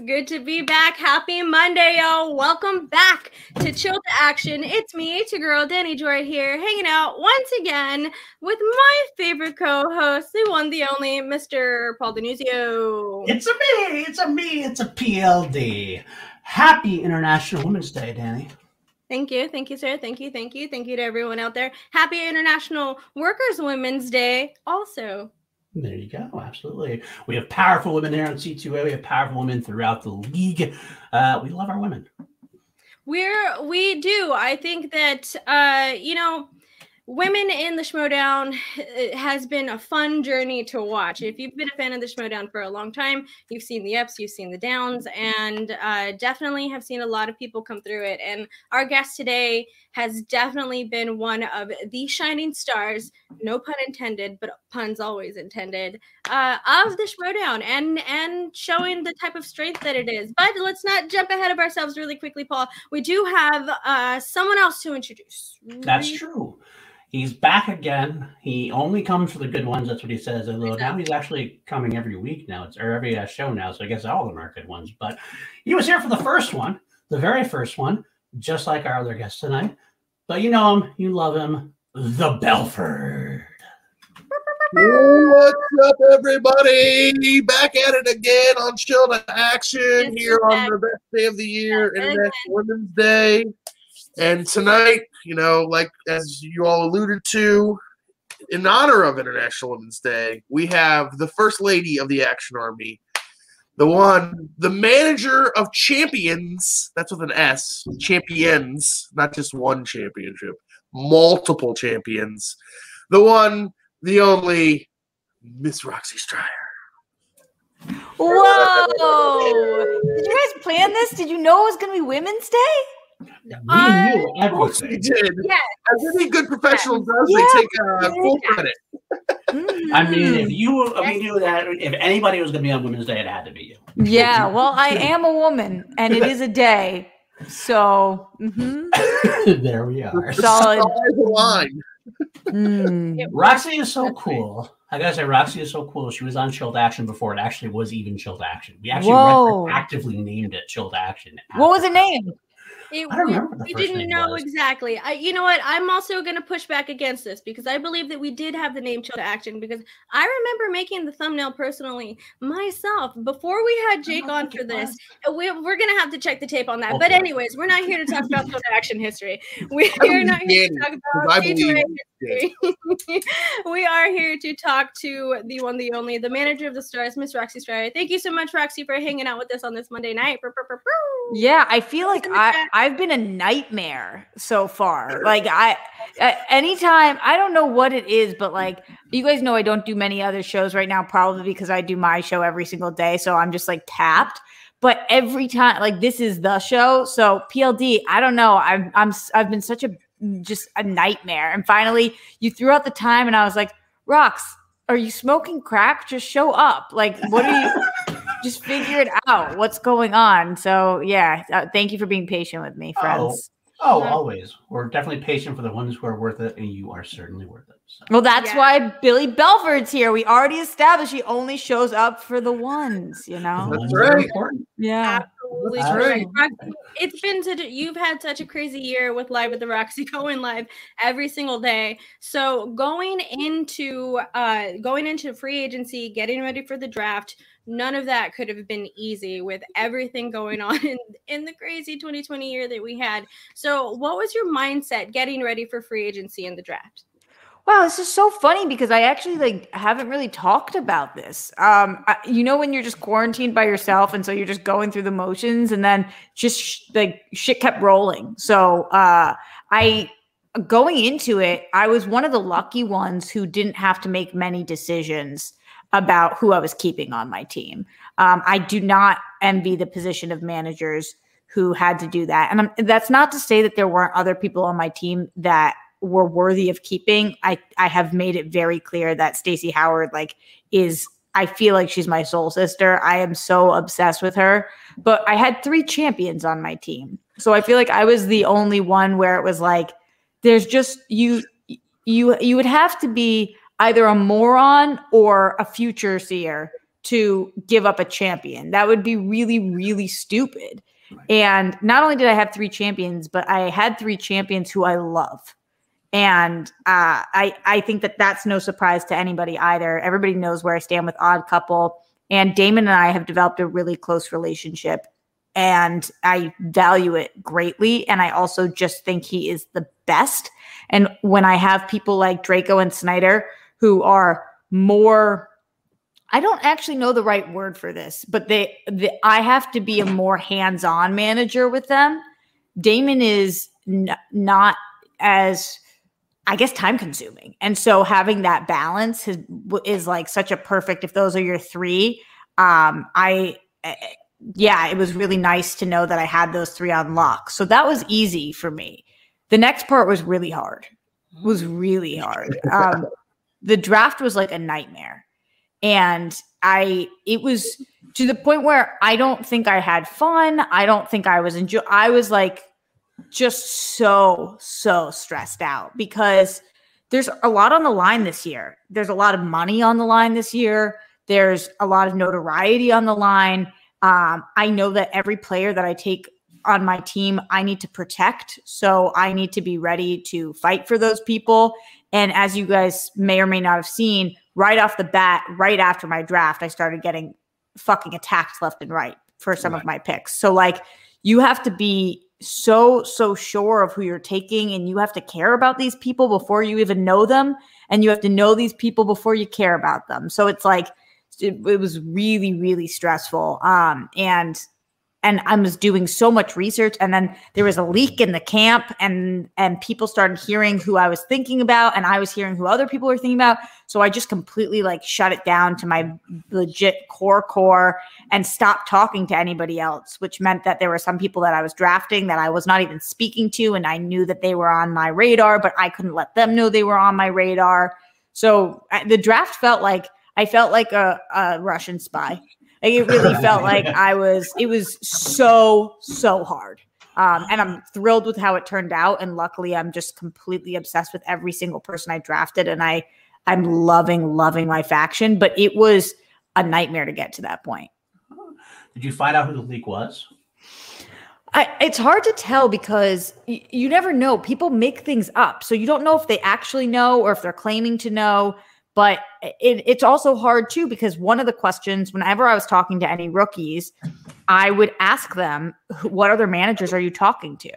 It's good to be back. Happy Monday, y'all. Welcome back to Chill to Action. It's me, it's your girl, Danny Joy here, hanging out once again with my favorite co-host, the one, the only, Mr. Paul Denuzio. It's a me, it's a me, it's a PLD. Happy International Women's Day, Danny. Thank you. Thank you, sir. Thank you. Thank you. Thank you to everyone out there. Happy International Workers' Women's Day also. There you go. Absolutely. We have powerful women here on C2A. We have powerful women throughout the league. Uh, we love our women. We're we do. I think that uh, you know, women in the Schmoedown has been a fun journey to watch. If you've been a fan of the Schmoedown for a long time, you've seen the ups, you've seen the downs, and uh, definitely have seen a lot of people come through it. And our guest today has definitely been one of the shining stars, no pun intended, but puns always intended, uh, of the Schmoedown and and showing the type of strength that it is. But let's not jump ahead of ourselves really quickly, Paul. We do have uh, someone else to introduce. That's true. He's back again. He only comes for the good ones. That's what he says. Although now he's actually coming every week now, it's, or every uh, show now. So I guess all of them are good ones. But he was here for the first one, the very first one, just like our other guest tonight. But you know him, you love him, the Belford. What's up, everybody? Back at it again on Chill to Action Yes, here on the best day of the year, Back International Women's Day. And tonight, you know, like as you all alluded to, in honor of International Women's Day, we have the First Lady of the Action Army, the one, the manager of champions. That's with an S, champions, not just one championship, multiple champions. The one, the only Miss Roxy Striar. Whoa! Did you guys plan this? Did you know it was going to be Women's Day? We Uh, knew Of course we did. Yes. As any good professional does, Yeah. they take uh, full credit. I mean, if you, I mean, you that if anybody was going to be on Women's Day, it had to be you. yeah, well, I am a woman, and it is a day, so mhm. there we are. The Solid. stars align. Mm. Roxy is so That's right. cool. I gotta say, Roxy is so cool. She was on Chill to Action before it actually was even Chill to Action. We actually actively named it Chill to Action. What was the name? It, I we, remember what the we didn't know was. exactly. I, you know what? I'm also going to push back against this because I believe that we did have the name Chill to Action because I remember making the thumbnail personally myself before we had Jake on for this. We, we're going to have to check the tape on that. But anyways, we're not here to talk about Chill to Action history. We are not here to talk about believe C2A it. history. we are here to talk to the one, the only, the manager of the stars, Miss Roxy Striar. Thank you so much, Roxy, for hanging out with us on this Monday night. Yeah, I feel like I chat. I've been a nightmare so far. Like I, anytime I don't know what it is, but like you guys know, I don't do many other shows right now, probably because I do my show every single day, so I'm just like tapped. But every time, like this is the show, so PLD. I don't know. I'm I'm I've been such a just a nightmare, and finally you threw out the time, and I was like, Rox, are you smoking crack? Just show up. Like, what are you? just figure it out what's going on so yeah uh, thank you for being patient with me friends Oh, Yeah. always. We're definitely patient for the ones who are worth it, and you are certainly worth it. So. well that's Yeah. why billy belford's here we already established he only shows up for the ones you know That's ones right. important. yeah Absolutely That's correct. right. Roxy, It's been such a, you've had such a crazy year with live with the Roxy going live every single day. So going into uh going into free agency, getting ready for the draft, none of that could have been easy with everything going on in, in the crazy 2020 year that we had. So what was your mindset getting ready for free agency and the draft? Wow, this is so funny because I actually like haven't really talked about this. Um, I, you know, when you're just quarantined by yourself, and so you're just going through the motions, and then just sh- like shit kept rolling. So uh, I going into it, I was one of the lucky ones who didn't have to make many decisions about who I was keeping on my team. Um, I do not envy the position of managers who had to do that, and I'm, that's not to say that there weren't other people on my team that were worthy of keeping. I I have made it very clear that Stacey Howard like is I feel like she's my soul sister. I am so obsessed with her. But I had three champions on my team. So I feel like I was the only one where it was like there's just you you you would have to be either a moron or a future seer to give up a champion. That would be really, really stupid. And not only did I have three champions, but I had three champions who I love. And uh, I I think that that's no surprise to anybody either. Everybody knows where I stand with Odd Couple, and Damon and I have developed a really close relationship, and I value it greatly. And I also just think he is the best. And when I have people like Draco and Sneider who are more I don't actually know the right word for this, but they, I have to be a more hands-on manager with them. Damon is n- not as I guess time consuming. And so having that balance is, is like such a perfect if those are your 3 um I eh, eh, yeah, it was really nice to know that I had those 3 on lock. So that was easy for me. The next part was really hard. Was really hard. Um the draft was like a nightmare and i it was to the point where i don't think i had fun i don't think i was enjoy i was like just so so stressed out because there's a lot on the line this year. There's a lot of money on the line this year. There's a lot of notoriety on the line. Um, i know that every player that i take on my team i need to protect. So i need to be ready to fight for those people. And as you guys may or may not have seen right off the bat, right after my draft, I started getting fucking attacked left and right for some right. of my picks. So like you have to be so so sure of who you're taking and you have to care about these people before you even know them and you have to know these people before you care about them. So it's like it, it was really really stressful. Um and and I was doing so much research and then there was a leak in the camp and and people started hearing who I was thinking about and I was hearing who other people were thinking about. So I just completely like shut it down to my legit core core and stopped talking to anybody else which meant that there were some people that I was drafting that I was not even speaking to and I knew that they were on my radar but I couldn't let them know they were on my radar. So the draft felt like I felt like a, a Russian spy like it really felt like I was, it was so, so hard. Um, and I'm thrilled with how it turned out. And luckily, I'm just completely obsessed with every single person I drafted. And I, I'm loving, loving my faction. But it was a nightmare to get to that point. Did you find out who the leak was? I, it's hard to tell because y- you never know. People make things up. So you don't know if they actually know or if they're claiming to know. But it, it's also hard too because one of the questions, whenever I was talking to any rookies, I would ask them, "What other managers are you talking to?"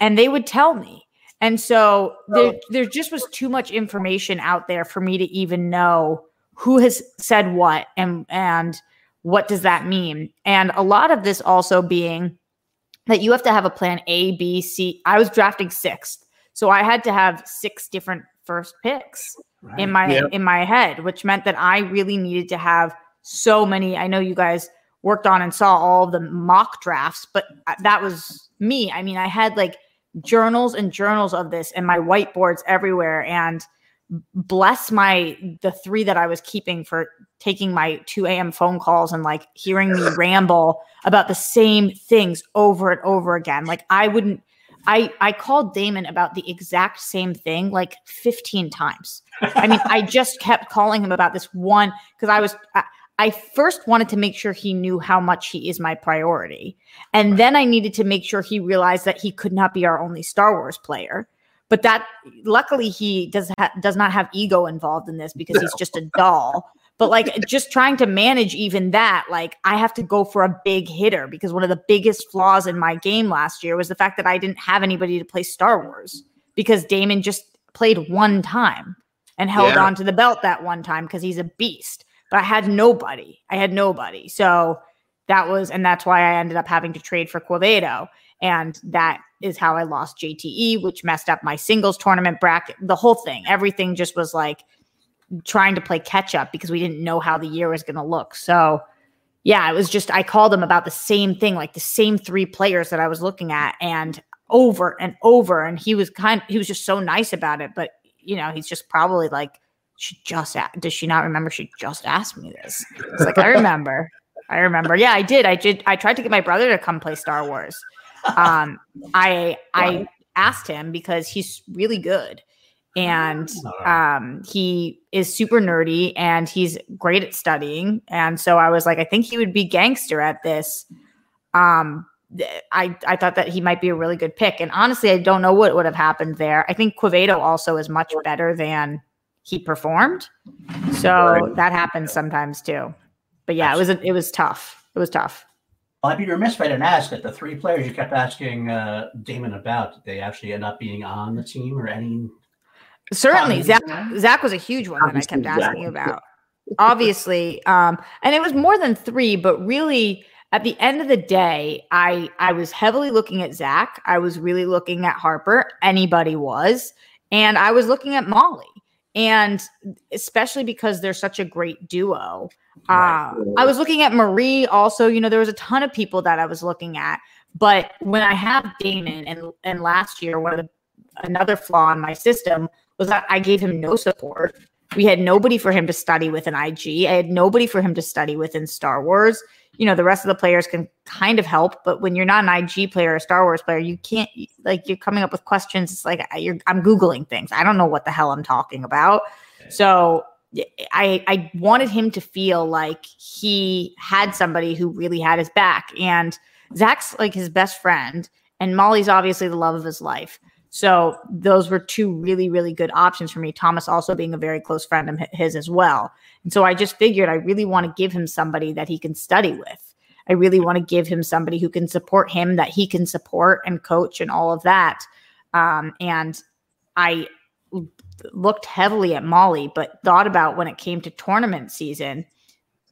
And they would tell me. And so there, oh. there just was too much information out there for me to even know who has said what and and what does that mean. And a lot of this also being that you have to have a plan A, B, C. I was drafting sixth, so I had to have six different first picks right. in my in my head, which meant that I really needed to have so many. I know you guys worked on and saw all the mock drafts, but uh, that was me. I mean, I had like journals and journals of this and my whiteboards everywhere and bless my the three that I was keeping for taking my 2 a.m. phone calls and like hearing me ramble about the same things over and over again. Like I wouldn't I I called Damon about the exact same thing like 15 times. I mean, I just kept calling him about this one because I was I, I, first wanted to make sure he knew how much he is my priority. And then I needed to make sure he realized that he could not be our only Star Wars player. But that luckily he does ha- does not have ego involved in this because no. he's just a doll. But like just trying to manage even that, like I have to go for a big hitter because one of the biggest flaws in my game last year was the fact that I didn't have anybody to play Star Wars because Damon just played one time and held yeah. on to the belt that one time because he's a beast. But I had nobody. I had nobody. So that was, and that's why I ended up having to trade for Quevedo. And that is how I lost JTE, which messed up my singles tournament bracket, the whole thing. Everything just was like trying to play catch up because we didn't know how the year was going to look. So, yeah, it was just I called him about the same thing, like the same three players that I was looking at, and over and over. And he was kind, he was just so nice about it. But you know, he's just probably like, she just does she not remember? She just asked me this. It's like I remember, I remember. Yeah, I did. I did. I tried to get my brother to come play Star Wars. Um, I I asked him because he's really good and Oh. um, he is super nerdy and he's great at studying. And so I was like, I think he would be gangster at this. Um, I I thought that he might be a really good pick. And honestly, I don't know what would have happened there. I think Quevedo also is much better than he performed. So Right. that happens sometimes too. But yeah, it was it was tough. It was tough. Well, I'd be remiss if I didn't ask that the three players you kept asking uh, Damon about, did they actually end up being on the team or any? Certainly, Zach Zach was a huge one that I kept asking you about. Obviously, um, and it was more than three, but really, at the end of the day, I I was heavily looking at Zach. I was really looking at Harper. Anybody was, and I was looking at Molly, and especially because they're such a great duo. Uh, I was looking at Marie. Also, you know, there was a ton of people that I was looking at, but when I have Damon, and and last year, one of the another flaw in my system was that I gave him no support. We had nobody for him to study with in IG. I had nobody for him to study with in Star Wars. You know, the rest of the players can kind of help, but when you're not an IG player or a Star Wars player, you can't like you're coming up with questions. It's like you're I'm googling things. I don't know what the hell I'm talking about. So I I wanted him to feel like he had somebody who really had his back. And Zach's like his best friend, and Molly's obviously the love of his life. So those were two really, really good options for me. Thomas also being a very close friend of his as well. And so I just figured I really want to give him somebody that he can study with. I really want to give him somebody who can support him, that he can support and coach and all of that. Um, and I looked heavily at Molly, but thought about when it came to tournament season,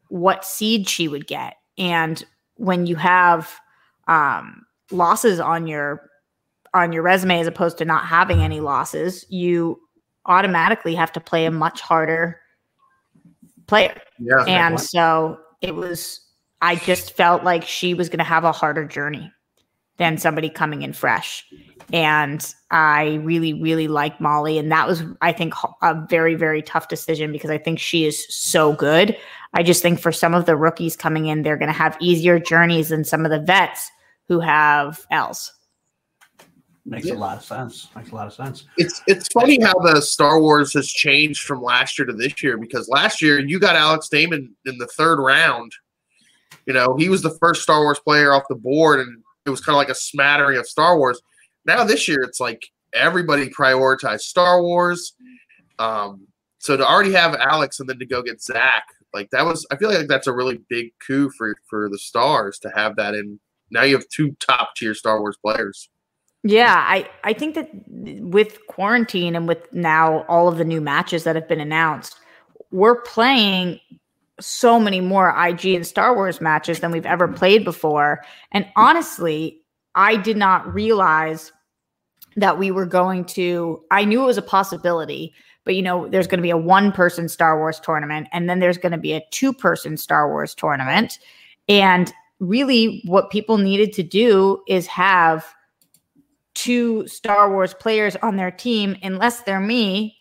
what seed she would get. And when you have um, losses on your on your resume as opposed to not having any losses, you automatically have to play a much harder player. Yeah. And so it was, I just felt like she was going to have a harder journey than somebody coming in fresh. And I really, really like Molly. And that was, I think, a very, very tough decision because I think she is so good. I just think for some of the rookies coming in, they're going to have easier journeys than some of the vets who have L's. Makes Yeah. a lot of sense. Makes a lot of sense. It's it's funny how the Star Wars has changed from last year to this year because last year you got Alex Damon in the third round. You know, he was the first Star Wars player off the board, and it was kind of like a smattering of Star Wars. Now this year, it's like everybody prioritized Star Wars. Um, so to already have Alex and then to go get Zach, like that was, I feel like that's a really big coup for for the Stars to have that in. Now you have two top tier Star Wars players. Yeah, I, I think that with quarantine and with now all of the new matches that have been announced, we're playing so many more IG and Star Wars matches than we've ever played before. And honestly, I did not realize that we were going to, I knew it was a possibility, but you know, there's going to be a one person Star Wars tournament and then there's going to be a two person Star Wars tournament. And really, what people needed to do is have two Star Wars players on their team, unless they're me,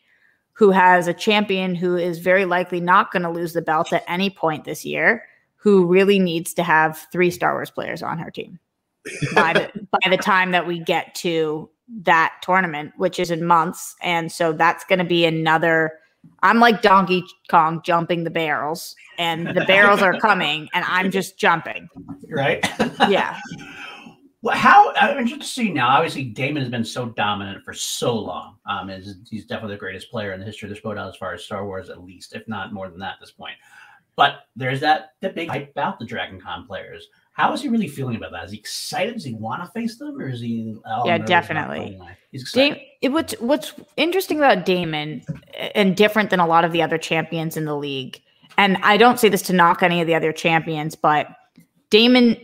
who has a champion who is very likely not going to lose the belt at any point this year, who really needs to have three Star Wars players on her team by the by the time that we get to that tournament, which is in months. And so that's going to be another. I'm like Donkey Kong jumping the barrels, and the barrels are coming, and I'm just jumping. Right? Yeah. Well, how I'm interested to see now. Obviously, Damon has been so dominant for so long. Um, is he's definitely the greatest player in the history of the Schmoedown as far as Star Wars, at least, if not more than that at this point. But there's that the big hype about the Dragon Con players. How is he really feeling about that? Is he excited? Does he want to face them, or is he? all Yeah, definitely. He's excited. Dame, it, what's what's interesting about Damon and different than a lot of the other champions in the league, and I don't say this to knock any of the other champions, but Damon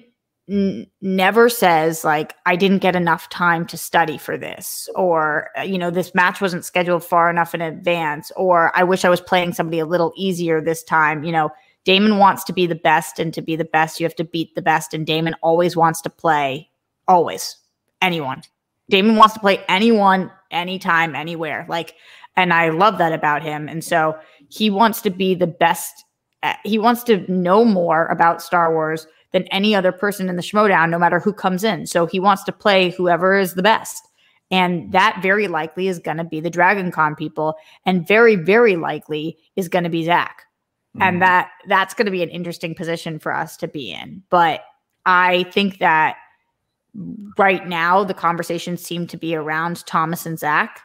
never says like I didn't get enough time to study for this, or uh, you know this match wasn't scheduled far enough in advance, or I wish I was playing somebody a little easier this time. You know, Damon wants to be the best, and to be the best, you have to beat the best, and Damon always wants to play always anyone. Damon wants to play anyone, anytime, anywhere. Like, and I love that about him. And so he wants to be the best. uh, He wants to know more about Star Wars than any other person in the Schmoedown, no matter who comes in. So he wants to play whoever is the best. And that very likely is going to be the Dragon Con people, and very, very likely is going to be Zach. Mm. And that that's going to be an interesting position for us to be in. But I think that right now the conversations seem to be around Thomas and Zach.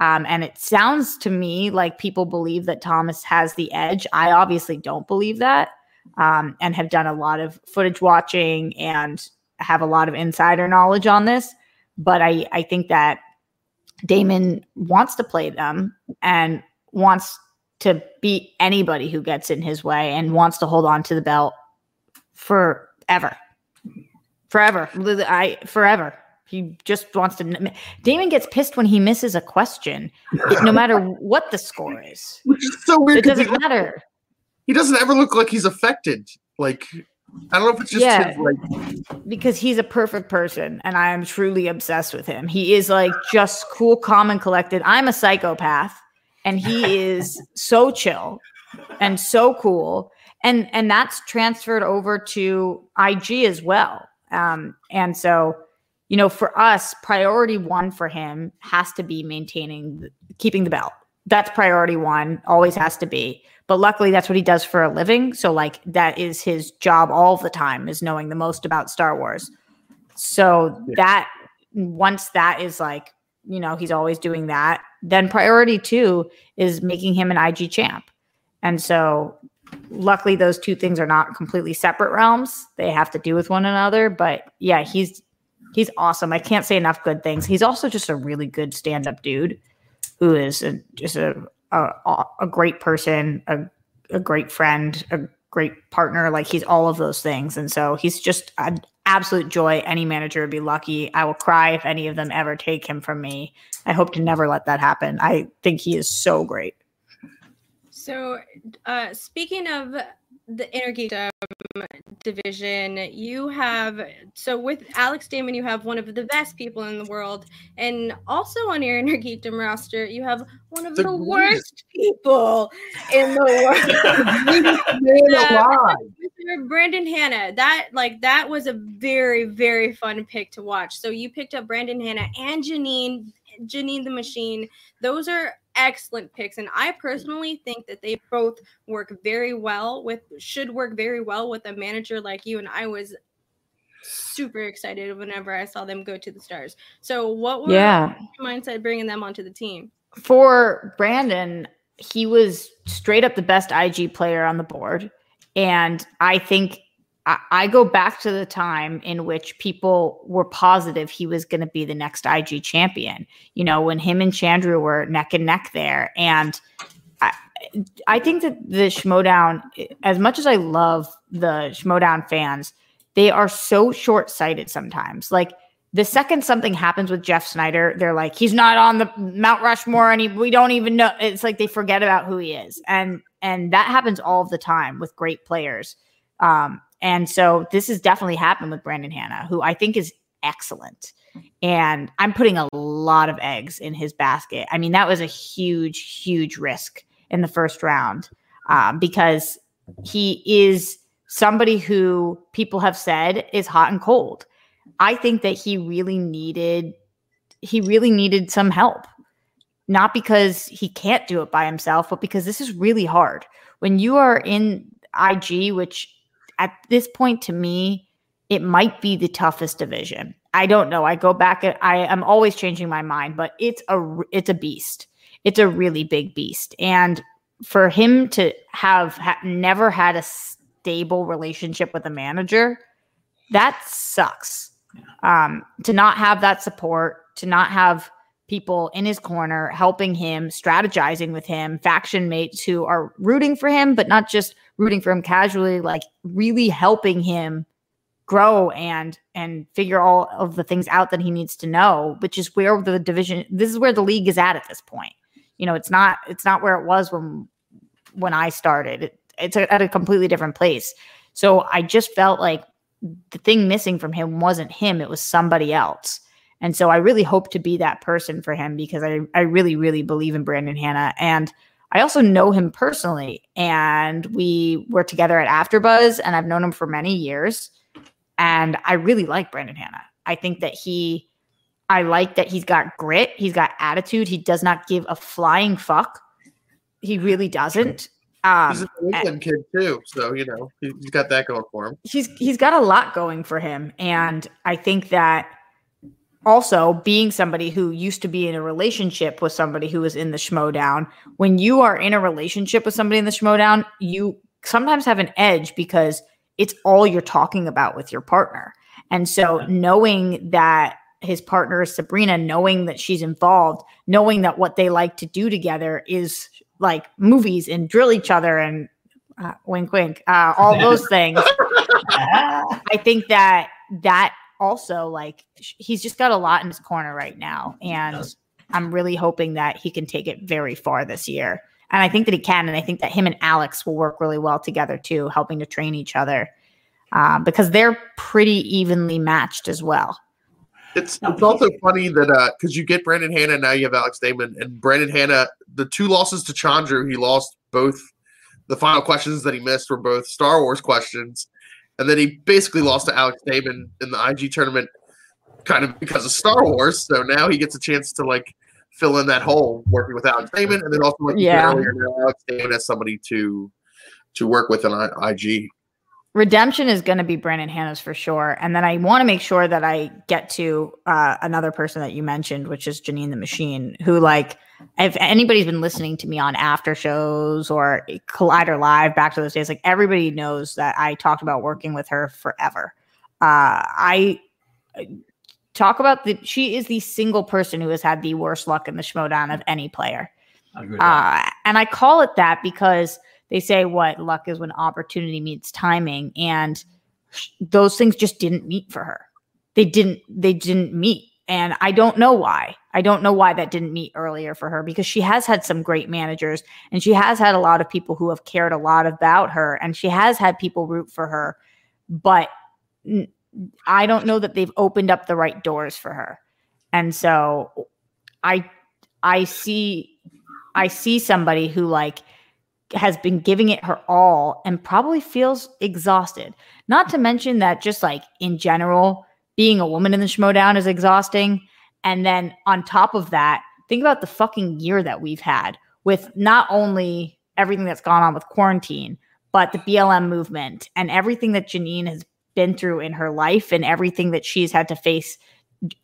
Um, and it sounds to me like people believe that Thomas has the edge. I obviously don't believe that um, and have done a lot of footage watching and have a lot of insider knowledge on this. But I, I think that Damon wants to play them and wants to beat anybody who gets in his way and wants to hold on to the belt forever. Forever. I forever. He just wants to. Damon gets pissed when he misses a question, no matter what the score is. Which is so weird. It doesn't matter. He doesn't ever look like he's affected. Like I don't know if it's just Yeah. his, like because he's a perfect person and I am truly obsessed with him. He is like just cool, calm, and collected. I'm a psychopath and he is so chill and so cool. And and that's transferred over to IG as well. Um, and so, you know, for us, priority one for him has to be maintaining, keeping the belt. That's priority one, always has to be. But luckily, that's what he does for a living. So, like, that is his job all the time, is knowing the most about Star Wars. So, Yeah. that once that is like, you know, he's always doing that, then priority two is making him an IG champ. And so, luckily, those two things are not completely separate realms. They have to do with one another. But yeah, he's he's awesome. I can't say enough good things. He's also just a really good stand up dude who is a, just a, a a great person, a a great friend, a great partner. Like he's all of those things, and so he's just an absolute joy. Any manager would be lucky. I will cry if any of them ever take him from me. I hope to never let that happen. I think he is so great. So, uh, speaking of the inner geekdom um, division, you have so with Alex Damon, you have one of the best people in the world, and also on your inner geekdom roster, you have one of The the, worst people in the world. man Yeah. alive. Mr. Brandon Hanna, that like that was a very very fun pick to watch. So you picked up Brandon Hanna and Janine, Janine the Machine. Those are excellent picks, and I mm. personally think that they both work very well with should work very well with a manager like you. And I was super excited whenever I saw them go to the stars. So what were Yeah. your mindset bringing them onto the team? for Brandon, he was straight up the best IG player on the board. And I think I, go back to the time in which people were positive he was going to be the next IG champion. You know, when him and Chandru were neck and neck there. And I, I think that the Schmoedown, as much as I love the Schmoedown fans, they are so short sighted sometimes. Like, the second something happens with Jeff Sneider, they're like, he's not on the Mount Rushmore, and we don't even know. It's like they forget about who he is, and and that happens all the time with great players. Um, and so this has definitely happened with Brandon Hanna, who I think is excellent. And I'm putting a lot of eggs in his basket. I mean, that was a huge, huge risk in the first round um, because he is somebody who people have said is hot and cold. I think that he really needed he really needed some help. Not because he can't do it by himself, but because this is really hard. When you are in IG, which at this point to me, it might be the toughest division. I don't know. I go back I am always changing my mind, but it's a it's a beast. It's a really big beast. And for him to have ha- never had a stable relationship with a manager, that sucks um, to not have that support, to not have people in his corner helping him, strategizing with him, faction mates who are rooting for him, but not just rooting for him casually, like really helping him grow and and figure all of the things out that he needs to know, which is where the division this is where the league is at at this point. You know, it's not it's not where it was when when I started. It, it's at a completely different place. So I just felt like the thing missing from him wasn't him, it was somebody else. And so I really hope to be that person for him because I, I really, really believe in Brandon Hannah. And I also know him personally. And we were together at AfterBuzz, and I've known him for many years. And I really like Brandon Hanna. I think that he I like that he's got grit, he's got attitude, he does not give a flying fuck. He really doesn't. Um, He's a New England kid too, so you know he- he's got that going for him. he's he's got a lot going for him and i think that also being somebody who used to be in a relationship with somebody who was in the schmoedown when you are in a relationship with somebody in the schmoedown you sometimes have an edge because it's all you're talking about with your partner. And so knowing that his partner is sabrina knowing that she's involved knowing that what they like to do together is like movies and drill each other and uh, wink wink uh, all those things. I think that that also like he's just got a lot in his corner right now, and I'm really hoping that he can take it very far this year. And I think that he can, and I think that him and Alex will work really well together too, helping to train each other um, because they're pretty evenly matched as well. It's it's also funny that because you get Brandon Hanna now you have Alex Damon and Brandon Hanna the two losses to Chandru he lost both the final questions that he missed were both Star Wars questions and then he basically lost to Alex Damon in the IG tournament kind of because of Star Wars. So now he gets a chance to like fill in that hole working with Alex Damon and then also like Yeah. earlier now Alex Damon has somebody to to work with on IG Redemption is going to be Brandon Hannah's for sure. And then I want to make sure that I get to uh, another person that you mentioned, which is Janine the Machine, who, like, if anybody's been listening to me on after shows or Collider Live back to those days, like, everybody knows that I talked about working with her forever. Uh, I talk about the, she is the single person who has had the worst luck in the Schmoedown of any player. I agree with that. Uh, and I call it that because they say what luck is when opportunity meets timing, and those things just didn't meet for her. They didn't. They didn't meet, and I don't know why. I don't know why that didn't meet earlier for her because she has had some great managers, and she has had a lot of people who have cared a lot about her, and she has had people root for her, but i don't know that they've opened up the right doors for her, and so I I see I see somebody who like has been giving it her all and probably feels exhausted. Not to mention that just like in general, being a woman in the schmoedown is exhausting. And then on top of that, think about the fucking year that we've had with not only everything that's gone on with quarantine, but the BLM movement and everything that Janine has been through in her life and everything that she's had to face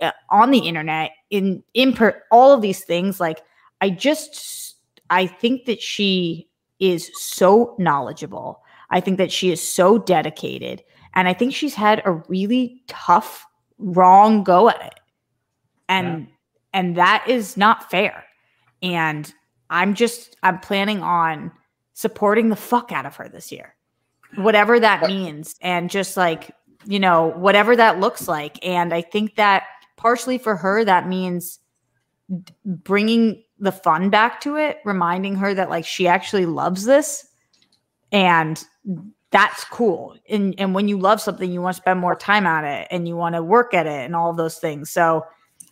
uh, on the internet in in per, all of these things like I just I think that she is so knowledgeable. I think that she is so dedicated and I think she's had a really tough wrong go at it. And and that is not fair. And I'm just I'm planning on supporting the fuck out of her this year. Whatever that means and just like, you know, whatever that looks like and I think that partially for her that means bringing the fun back to it, reminding her that like she actually loves this and that's cool. And and when you love something, you want to spend more time at it and you want to work at it and all of those things. So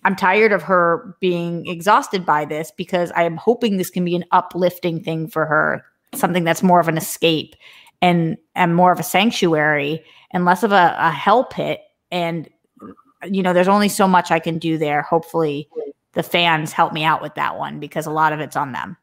I'm tired of her being exhausted by this because I am hoping this can be an uplifting thing for her, something that's more of an escape and and more of a sanctuary and less of a, a hell pit. And you know, there's only so much I can do there. Hopefully the fans help me out with that one because a lot of it's on them.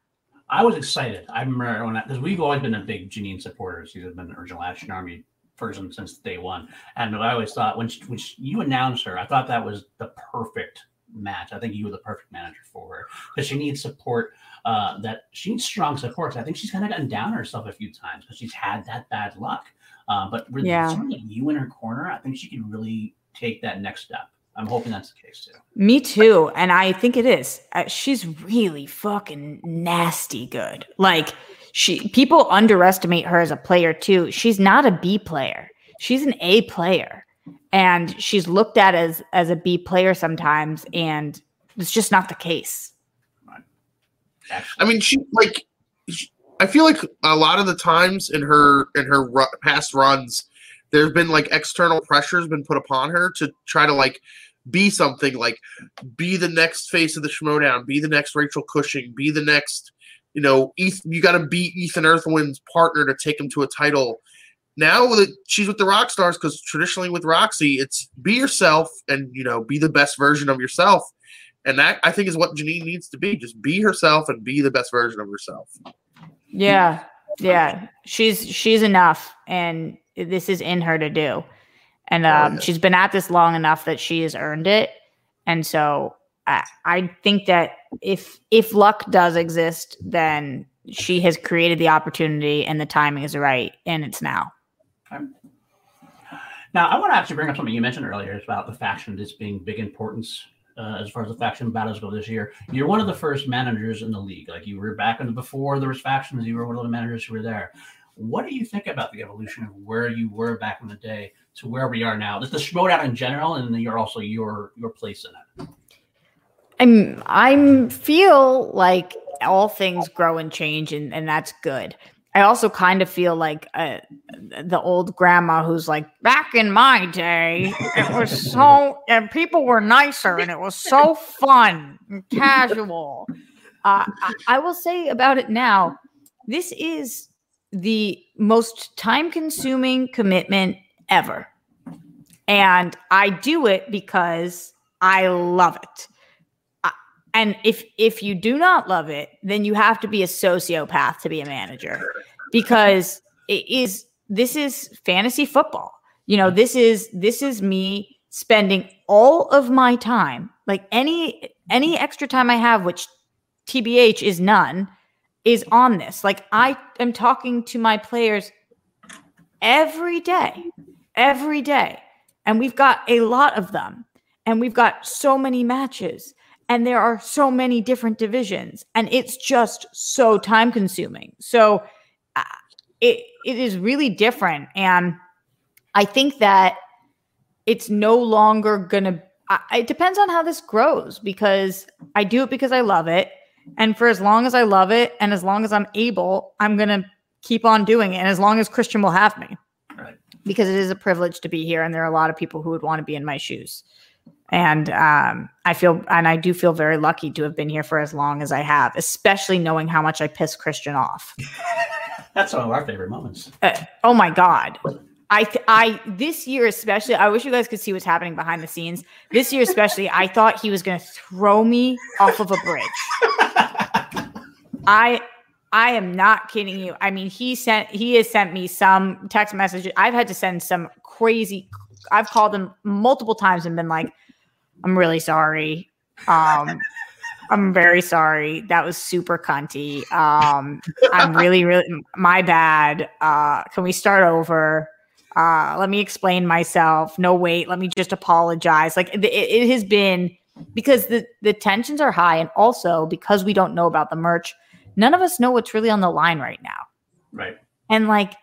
I was excited. I remember when that, because we've always been a big Janine supporters. She's been the original Action Army person since day one, and I always thought when she, when she, you announced her, I thought that was the perfect match. I think you were the perfect manager for her because she needs support. Uh, that she needs strong support. I think she's kind of gotten down herself a few times because she's had that bad luck. Uh, but with Yeah. someone like you in her corner, I think she can really take that next step. I'm hoping that's the case too. Me too. And I think it is. Uh, she's really fucking nasty good. Like she people underestimate her as a player too. She's not a B player. She's an A player. And she's looked at as as a B player sometimes and it's just not the case. I mean, she like. she- I feel like a lot of the times in her in her ru- past runs, there's been like external pressures been put upon her to try to like be something like be the next face of the Schmoedown, be the next Rachel Cushing, be the next, you know, Eth- you got to beat Ethan Erwin's partner to take him to a title. now that she's with the rock stars because traditionally with roxy it's be yourself and you know be the best version of yourself and that i think is what janine needs to be just be herself and be the best version of herself Yeah. Yeah. She's she's enough and this is in her to do. And Oh, um yeah. she's been at this long enough that she has earned it. And so I, I think that if if luck does exist, then she has created the opportunity and the timing is right and it's now. Now, I want to actually bring up something you mentioned earlier about the faction just being big importance uh, as far as the faction battles go this year. You're one of the first managers in the league. Like you were back in the before there was factions. You were one of the managers who were there. What do you think about the evolution of where you were back in the day to where we are now? Just the Schmoedown in general, and then you're also your your place in it. I'm I'm feel like all things grow and change and, and that's good. I also kind of feel like uh, the old grandma who's like, back in my day, it was so, and people were nicer and it was so fun and casual. Uh, I, I will say about it now, this is the most time consuming commitment ever. And I do it because I love it. And if if you do not love it, then you have to be a sociopath to be a manager because it is this is fantasy football. You know, this is this is me spending all of my time, like any any extra time I have, which TBH is none, is on this. Like I am talking to my players every day, every day. And we've got a lot of them. And we've got so many matches. And there are so many different divisions. And it's just so time consuming. So uh, it, it is really different. And I think that it's no longer going to, it depends on how this grows because I do it because I love it. And for as long as I love it and as long as I'm able, I'm going to keep on doing it. And as long as Kristian will have me Right. because it is a privilege to be here and there are a lot of people who would want to be in my shoes and um, i feel and i do feel very lucky to have been here for as long as i have especially knowing how much i piss kristian off That's one of our favorite moments. Uh, oh my god I, I, this year especially, I wish you guys could see what's happening behind the scenes. This year especially, I thought he was going to throw me off of a bridge. I I am not kidding you. I mean, he sent he has sent me some text messages. I've had to send some crazy I've called him multiple times and been like, I'm really sorry. Um I'm very sorry. That was super cunty. Um I'm really, really my bad. Uh can we start over? Uh let me explain myself. No wait, let me just apologize. Like it, it has been because the the tensions are high and also because we don't know about the merch none of us know what's really on the line right now. Right. And like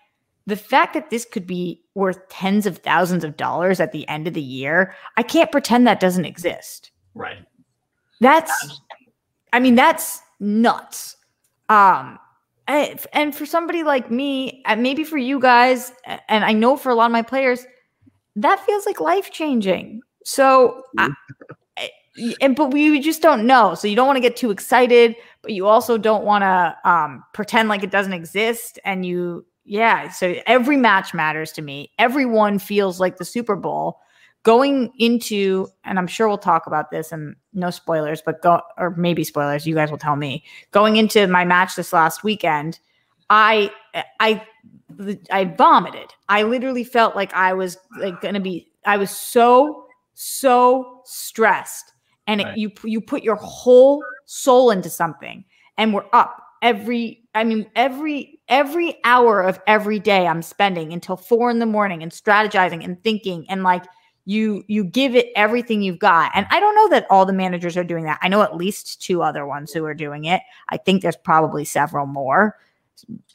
the fact that this could be worth tens of thousands of dollars at the end of the year, I can't pretend that doesn't exist. Right. That's, I mean, that's nuts. Um, Eh, and, and for somebody like me, eh, maybe for you guys, eh, and I know for a lot of my players, that feels like life changing. So, I- and but we just don't know. So you don't want to get too excited, but you also don't want to um, pretend like it doesn't exist. And you, yeah. So every match matters to me. Everyone feels like the Super Bowl going into, and I'm sure we'll talk about this and no spoilers, but go or maybe spoilers. You guys will tell me. Going into my match this last weekend, I I I vomited. I literally felt like I was like gonna be. I was so so stressed, and it, Right. you you put your whole soul into something, and we're up every. I mean every every hour of every day I'm spending until four in the morning and strategizing and thinking and like you you give it everything you've got. And i don't know that all the managers are doing that. I know at least two other ones who are doing it. I think there's probably several more.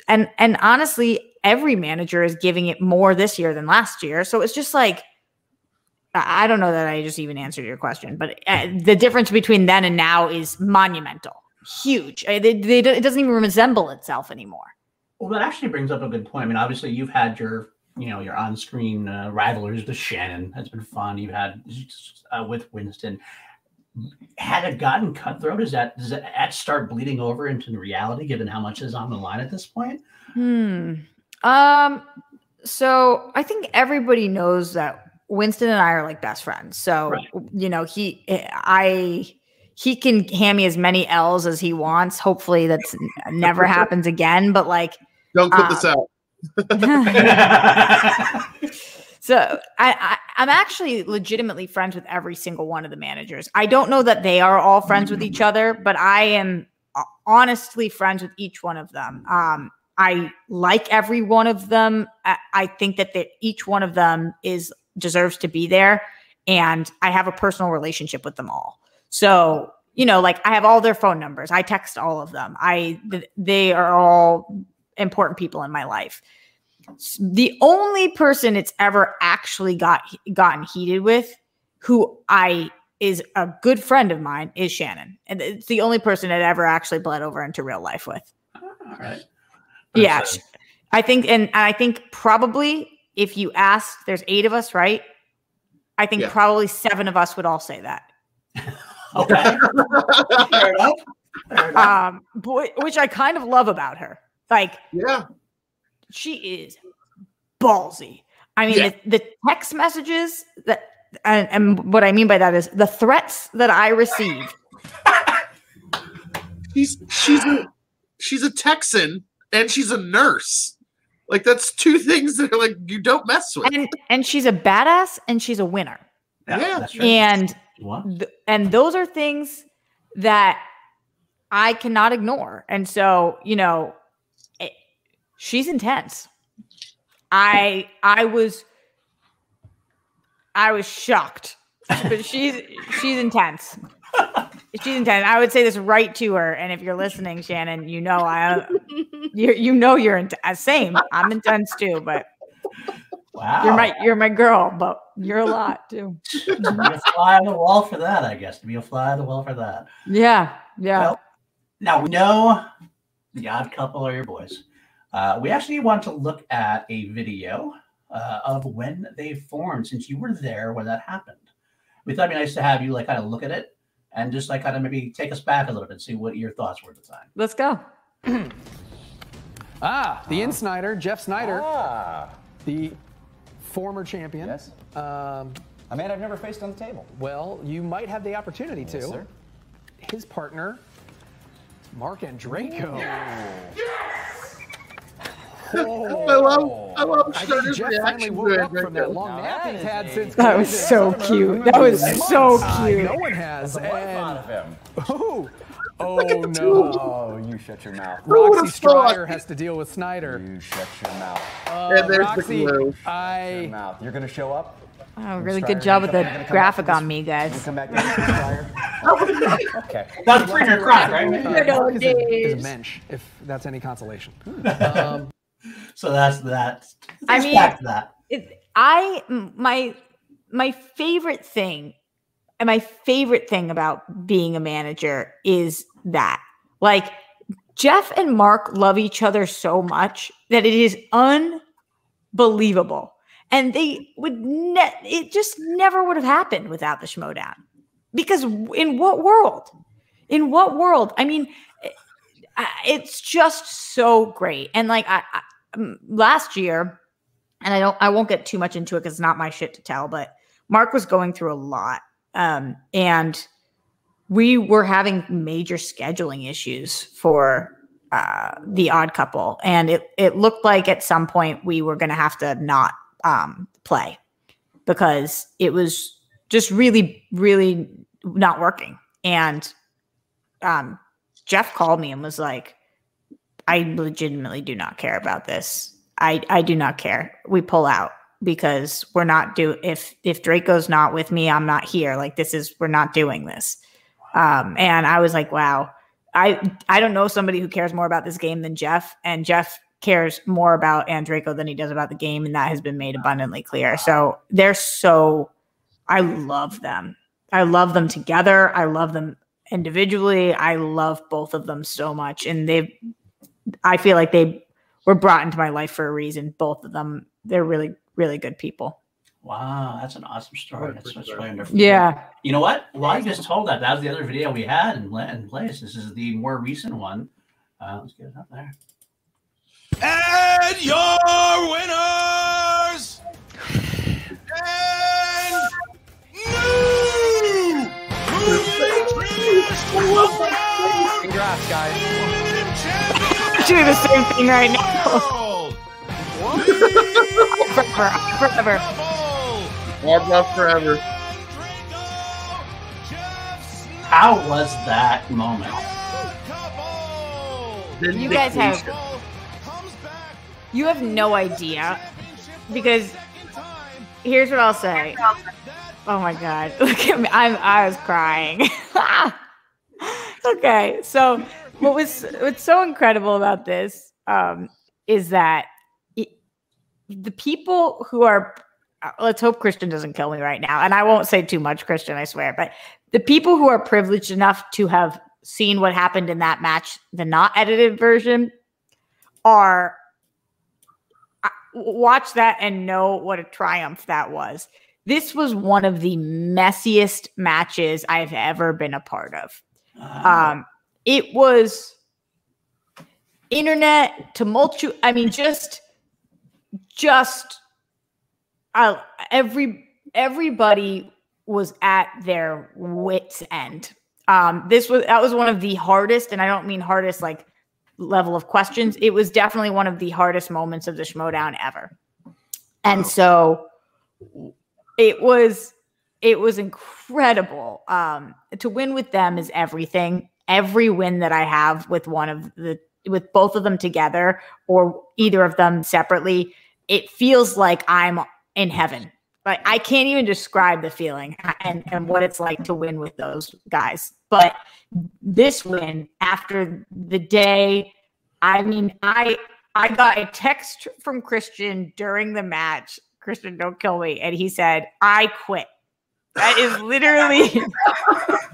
And and honestly every manager is giving it more this year than last year. So it's just like i don't know that i just even answered your question but uh, the difference between then and now is monumental huge. They, it doesn't even resemble itself anymore. Well, that actually brings up a good point. I mean, obviously, you've had your, you know, your on-screen uh, rivalries with Shannon. That's been fun. You've had uh, with Winston. Had it gotten cutthroat? Is that does that start bleeding over into reality, given how much is on the line at this point? Hmm. Um. So I think everybody knows that Winston and I are like best friends. So Right. you know, he I he can hand me as many L's as he wants. Hopefully that's never happens again. But like Don't put Uh, this out. So I, I I'm actually legitimately friends with every single one of the managers. I don't know that they are all friends with each other, but I am uh, honestly friends with each one of them. Um, I like every one of them. I, I think that they, each one of them is deserves to be there, and I have a personal relationship with them all. So you know, like I have all their phone numbers. I text all of them. I th- they are all important people in my life the only person it's ever actually got gotten heated with who i is a good friend of mine is shannon and it's the only person it ever actually bled over into real life with All right. yeah That's, uh, i think and i think probably if you ask there's eight of us right i think Yeah. probably seven of us would all say that okay. Fair enough. Fair enough. um which i kind of love about her like Yeah. she is ballsy. I mean, Yeah. the, the text messages that, and, and what I mean by that is the threats that I receive. She's she's a she's a Texan and she's a nurse. Like that's two things that are like you don't mess with. And, and she's a badass and she's a winner. yeah. That's right. And, What? th- and those are things that I cannot ignore. And so, you know, it, she's intense. I, I was, I was shocked, but she's, she's intense. She's intense. I would say this right to her. And if you're listening, Shannon, you know I, you you know you're intense. Uh, same. I'm intense too, but Wow. you're my you're my girl. But you're a lot too. to be a fly on the wall for that, I guess. To be a fly on the wall for that. Yeah, yeah. Well, now we know the odd couple are your boys. Uh, we actually want to look at a video uh, of when they formed, since you were there when that happened. We thought it'd be nice to have you like kind of look at it and just like kind of maybe take us back a little bit, and see what your thoughts were at the time. Let's go. Ah, the in Sneider, Jeff Sneider, Ah, the former champion. yes. Um, A man I've never faced on the table. well, you might have the opportunity to. Yes, sir. His partner, Mark Andreyko. I love I love I think Shredder's Jeff finally reaction woke to up from that long nap that he's is had a- since That was so cute. That was so Uh, cute. no one has. That's a wife And, of him. oh, oh no. Oh, you shut your mouth. Roxy thought? Striar has to deal with Sneider. You shut your mouth. Uh, And there's the Roxy, glue. Your I mouth. You're gonna show up. Oh, really Striar, good job with the graphic back on to me, You guys. come back to this Striar. Okay. That's pretty your crack, right? uh, Good old is a, is a days. mensch, if that's any consolation. So that's that. I mean- that. It, I my my favorite thing and my favorite thing about being a manager is that like Jeff and Mark love each other so much that it is unbelievable. And they would ne- it just never would have happened without the Schmoedown. Because in what world? In what world? I mean, eh, it's just so great. And like I, I last year, and I don't I won't get too much into it because it's not my shit to tell, but Mark was going through a lot. Um, and we were having major scheduling issues for uh, the odd couple. And it it looked like at some point we were gonna have to not um play because it was just really, really not working. And um Jeff called me and was like, I legitimately do not care about this. I I do not care. We pull out because we're not do if if Draco's not with me, I'm not here. Like this is we're not doing this. Um and I was like, wow. I I don't know somebody who cares more about this game than Jeff and Jeff cares more about Andreyko than he does about the game and that has been made abundantly clear. So they're so I love them. I love them together. I love them individually. I love both of them so much and they've I feel like they were brought into my life for a reason. Both of them, they're really, really good people. Wow, that's an awesome story. That's, that's wonderful. Yeah. You know what? Well, I just told that. That was the other video we had in, in place. This is the more recent one. Uh, let's get it up there. And your winners! And new Congrats, guys literally the same thing right now. forever, forever. Hard love forever. How was that moment? You guys have you have no idea because here's what I'll say. Oh my god, look at me! I'm I was crying. okay, so what was what's so incredible about this um, is that it, the people who are uh, let's hope Kristian doesn't kill me right now, and I won't say too much, Kristian, I swear, but the people who are privileged enough to have seen what happened in that match, the not edited version, are uh, watch that and know what a triumph that was. This was one of the messiest matches I've ever been a part of. Um, it was internet tumultuous. I mean, just, just uh, every everybody was at their wits end. Um, this was that was one of the hardest, and I don't mean hardest like level of questions. It was definitely one of the hardest moments of the Schmoedown ever. And so it was it was incredible. Um, to win with them is everything. Every win that I have with one of the with both of them together or either of them separately, it feels like I'm in heaven. Like I can't even describe the feeling and, and what it's like to win with those guys. But this win after the day, I mean, I I got a text from Kristian during the match. Kristian, don't kill me. And he said, I quit. That is literally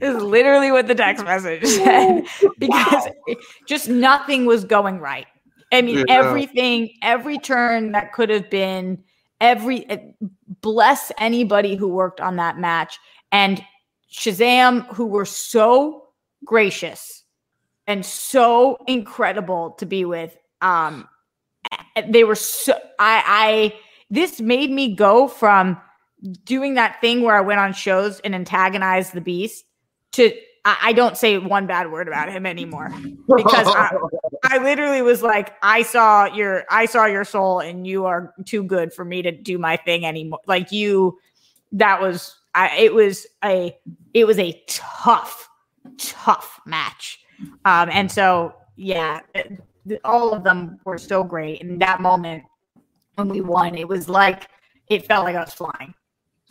is literally what the text message said. because it- just nothing was going right. I mean, Yeah. everything, every turn that could have been, every eh, bless anybody who worked on that match. And Shazam, who were so gracious and so incredible to be with. Um, eh, they were so I I this made me go from doing that thing where I went on shows and antagonized the beast to I, I don't say one bad word about him anymore because I, I literally was like, I saw your I saw your soul and you are too good for me to do my thing anymore. Like you that was I it was a it was a tough, tough match. Um and so yeah, all of them were so great. And that moment when we won, it was like it felt like I was flying.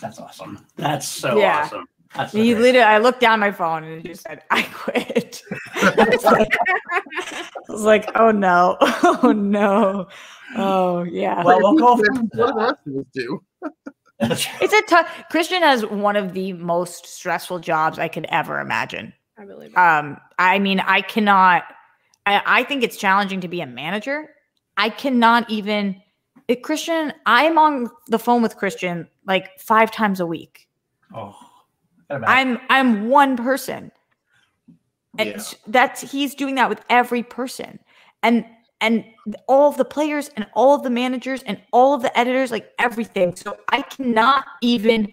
That's awesome. That's so Yeah. awesome. That's so He literally, I looked down my phone and it just said, "I quit." I was like, I was like, "Oh no, oh no, oh yeah." Well, we'll go What from do the rest of us do? it's a tough. Kristian has one of the most stressful jobs I could ever imagine. I believe it. Um, I mean, I cannot. I, I think it's challenging to be a manager. I cannot even. It, Kristian, I'm on the phone with Kristian like five times a week. Oh, forgot about it. I'm I'm one person. And Yeah. that's he's doing that with every person. And and all of the players and all of the managers and all of the editors, like everything. So I cannot even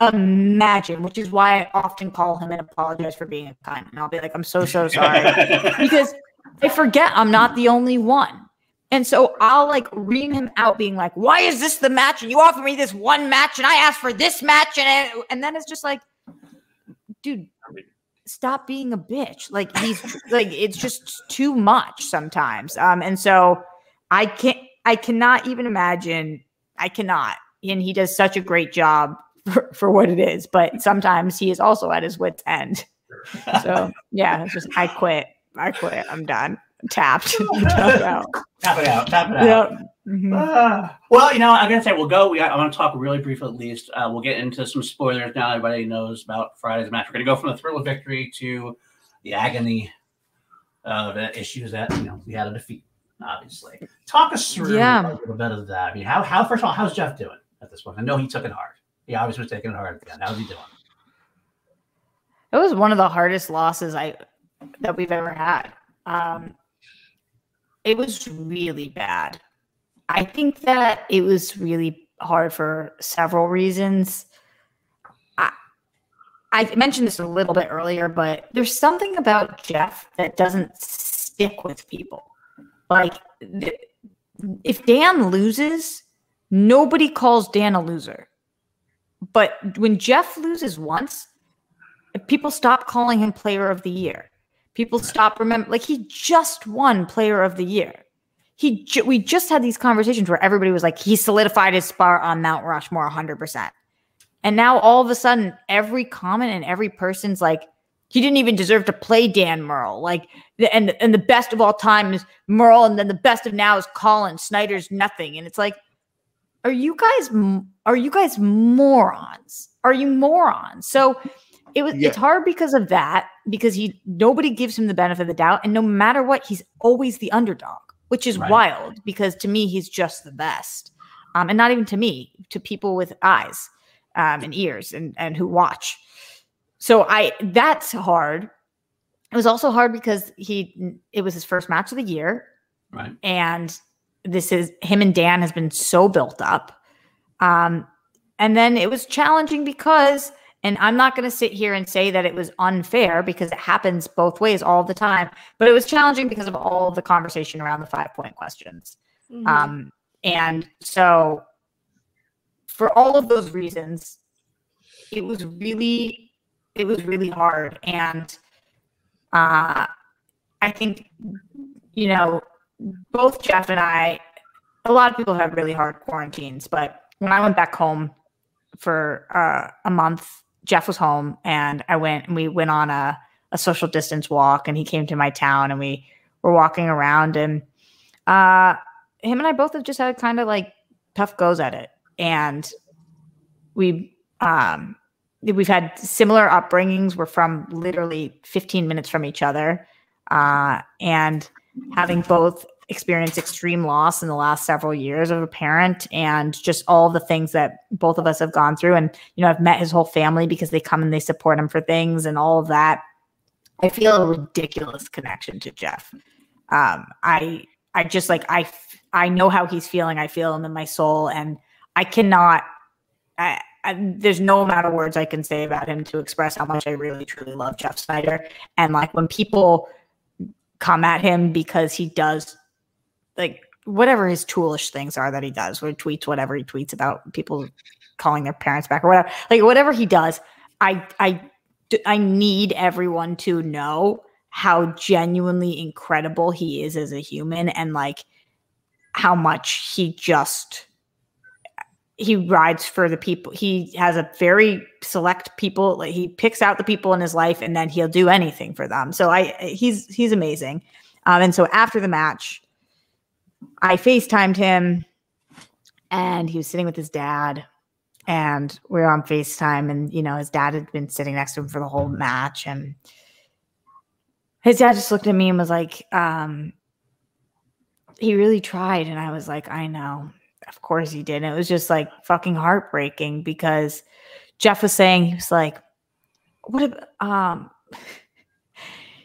imagine, which is why I often call him and apologize for being a cunt. And I'll be like, I'm so, so sorry. because I forget I'm not the only one. And so I'll like ream him out, being like, "Why is this the match? And you offer me this one match, and I asked for this match, and it, and then it's just like, dude, stop being a bitch. Like he's like it's just too much sometimes. Um, and so I can't, I cannot even imagine. I cannot, and he does such a great job for, for what it is. But sometimes he is also at his wits end. So yeah, it's just I quit. I quit. I'm done. Tapped. Tapped out. tap it out. Tap it out. Yeah. Mhm. Ah. well, you know, I'm gonna say we'll go. We I want to talk really briefly, at least. Uh, we'll get into some spoilers now. Everybody knows about Friday's match. We're gonna go from the thrill of victory to the agony of uh, issues that you know we had a defeat. Obviously, talk us through Yeah. a little bit of that. I mean, how how first of all, how's Jeff doing at this point? I know he took it hard. He obviously was taking it hard at the end. How's he doing? It was one of the hardest losses I that we've ever had. Um, it was really bad. I think that it was really hard for several reasons. I, I mentioned this a little bit earlier, but there's something about Jeff that doesn't stick with people. Like, if Dan loses, nobody calls Dan a loser. But when Jeff loses once, people stop calling him player of the year. People stop remember like he just won player of the year. He ju- we just had these conversations where everybody was like he solidified his spot on Mount Rushmore 100%. And now all of a sudden every comment and every person's like he didn't even deserve to play Dan Murrell. Like and and the best of all time is Murrell and then the best of now is Colin Sneider's nothing. And it's like are you guys are you guys morons? Are you morons? So it was Yeah. it's hard because of that because he nobody gives him the benefit of the doubt and no matter what he's always the underdog which is Right. wild because to me he's just the best um, and not even to me to people with eyes um, and ears and and who watch so i that's hard it was also hard because he it was his first match of the year Right. and this is him and Dan has been so built up. Um, and then it was challenging because, and I'm not going to sit here and say that it was unfair because it happens both ways all the time, but it was challenging because of all the conversation around the five point questions. Mhm. Um, and so, for all of those reasons, it was really, it was really hard. And uh, I think, you know, both Jeff and I, a lot of people have really hard quarantines, but when I went back home for uh, a month, Jeff was home and I went and we went on a, a social distance walk and he came to my town and we were walking around and uh, him and I both have just had kind of like tough goes at it. And we, um, we've had similar upbringings. We're from literally 15 minutes from each other. Uh, and having both experienced extreme loss in the last several years of a parent and just all the things that both of us have gone through. And, you know, I've met his whole family because they come and they support him for things and all of that. I feel a ridiculous connection to Jeff. Um, I, I just like, I, I know how he's feeling. I feel him in my soul and I cannot, I, I, there's no amount of words I can say about him to express how much I really truly love Jeff Sneider. And like when people come at him because he does like whatever his toolish things are that he does, where he tweets whatever he tweets about people calling their parents back or whatever, like whatever he does, I I I need everyone to know how genuinely incredible he is as a human and like how much he just he rides for the people. He has a very select people like he picks out the people in his life and then he'll do anything for them. So i he's he's amazing. Um, and so after the match i facetimed him and he was sitting with his dad and we are on facetime and you know his dad had been sitting next to him for the whole match and his dad just looked at me and was like um he really tried and i was like i know of course he did. And it was just like fucking heartbreaking because Jeff was saying he was like, "What if um?"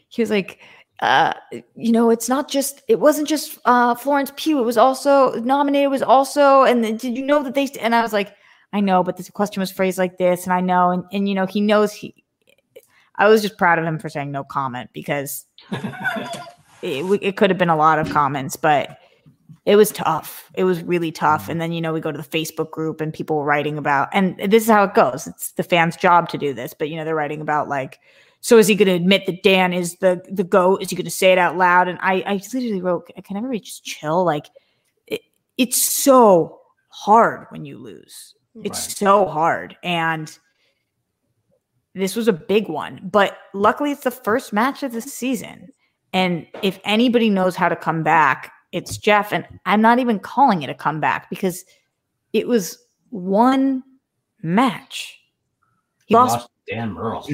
He was like, uh, "You know, it's not just. It wasn't just uh Florence Pugh. It was also nominated. Was also. And then did you know that they? And I was like, I know, but this question was phrased like this, and I know, and and you know, he knows he. I was just proud of him for saying no comment because it, it could have been a lot of comments, but it was tough. It was really tough. And then, you know, we go to the Facebook group and people were writing about, and this is how it goes. It's the fans' job to do this, but you know, they're writing about like, so is he going to admit that Dan is the the goat? Is he going to say it out loud? And I, I literally wrote, can everybody just chill? Like, it, it's so hard when you lose. It's Right. so hard, and this was a big one. But luckily, it's the first match of the season, and if anybody knows how to come back, it's Jeff. And I'm not even calling it a comeback because it was one match. He lost lost Dan Murrell.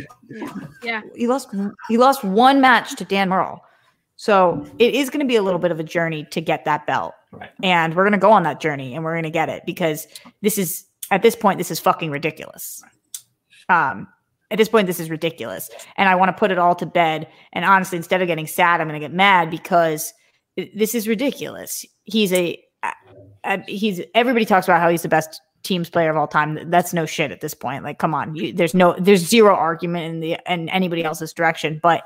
Yeah. he lost he lost one match to Dan Murrell. So it is going to be a little bit of a journey to get that belt. Right. And we're going to go on that journey and we're going to get it because this is at this point this is fucking ridiculous. Um at this point this is ridiculous and I want to put it all to bed and honestly instead of getting sad I'm going to get mad because this is ridiculous. He's a, a- a- he's everybody talks about how he's the best teams player of all time. That's no shit at this point. Like, come on, you, there's no, there's zero argument in the in anybody else's direction. But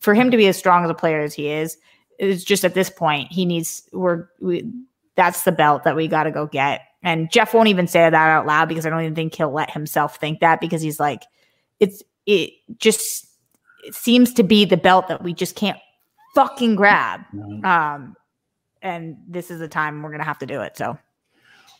for him to be as strong as a player as he is, it's just at this point he needs. We're we, that's the belt that we got to go get. And Jeff won't even say that out loud because I don't even think he'll let himself think that because he's like, it's it just it seems to be the belt that we just can't fucking grab. Mhm. Um, and this is the time we're gonna have to do it. So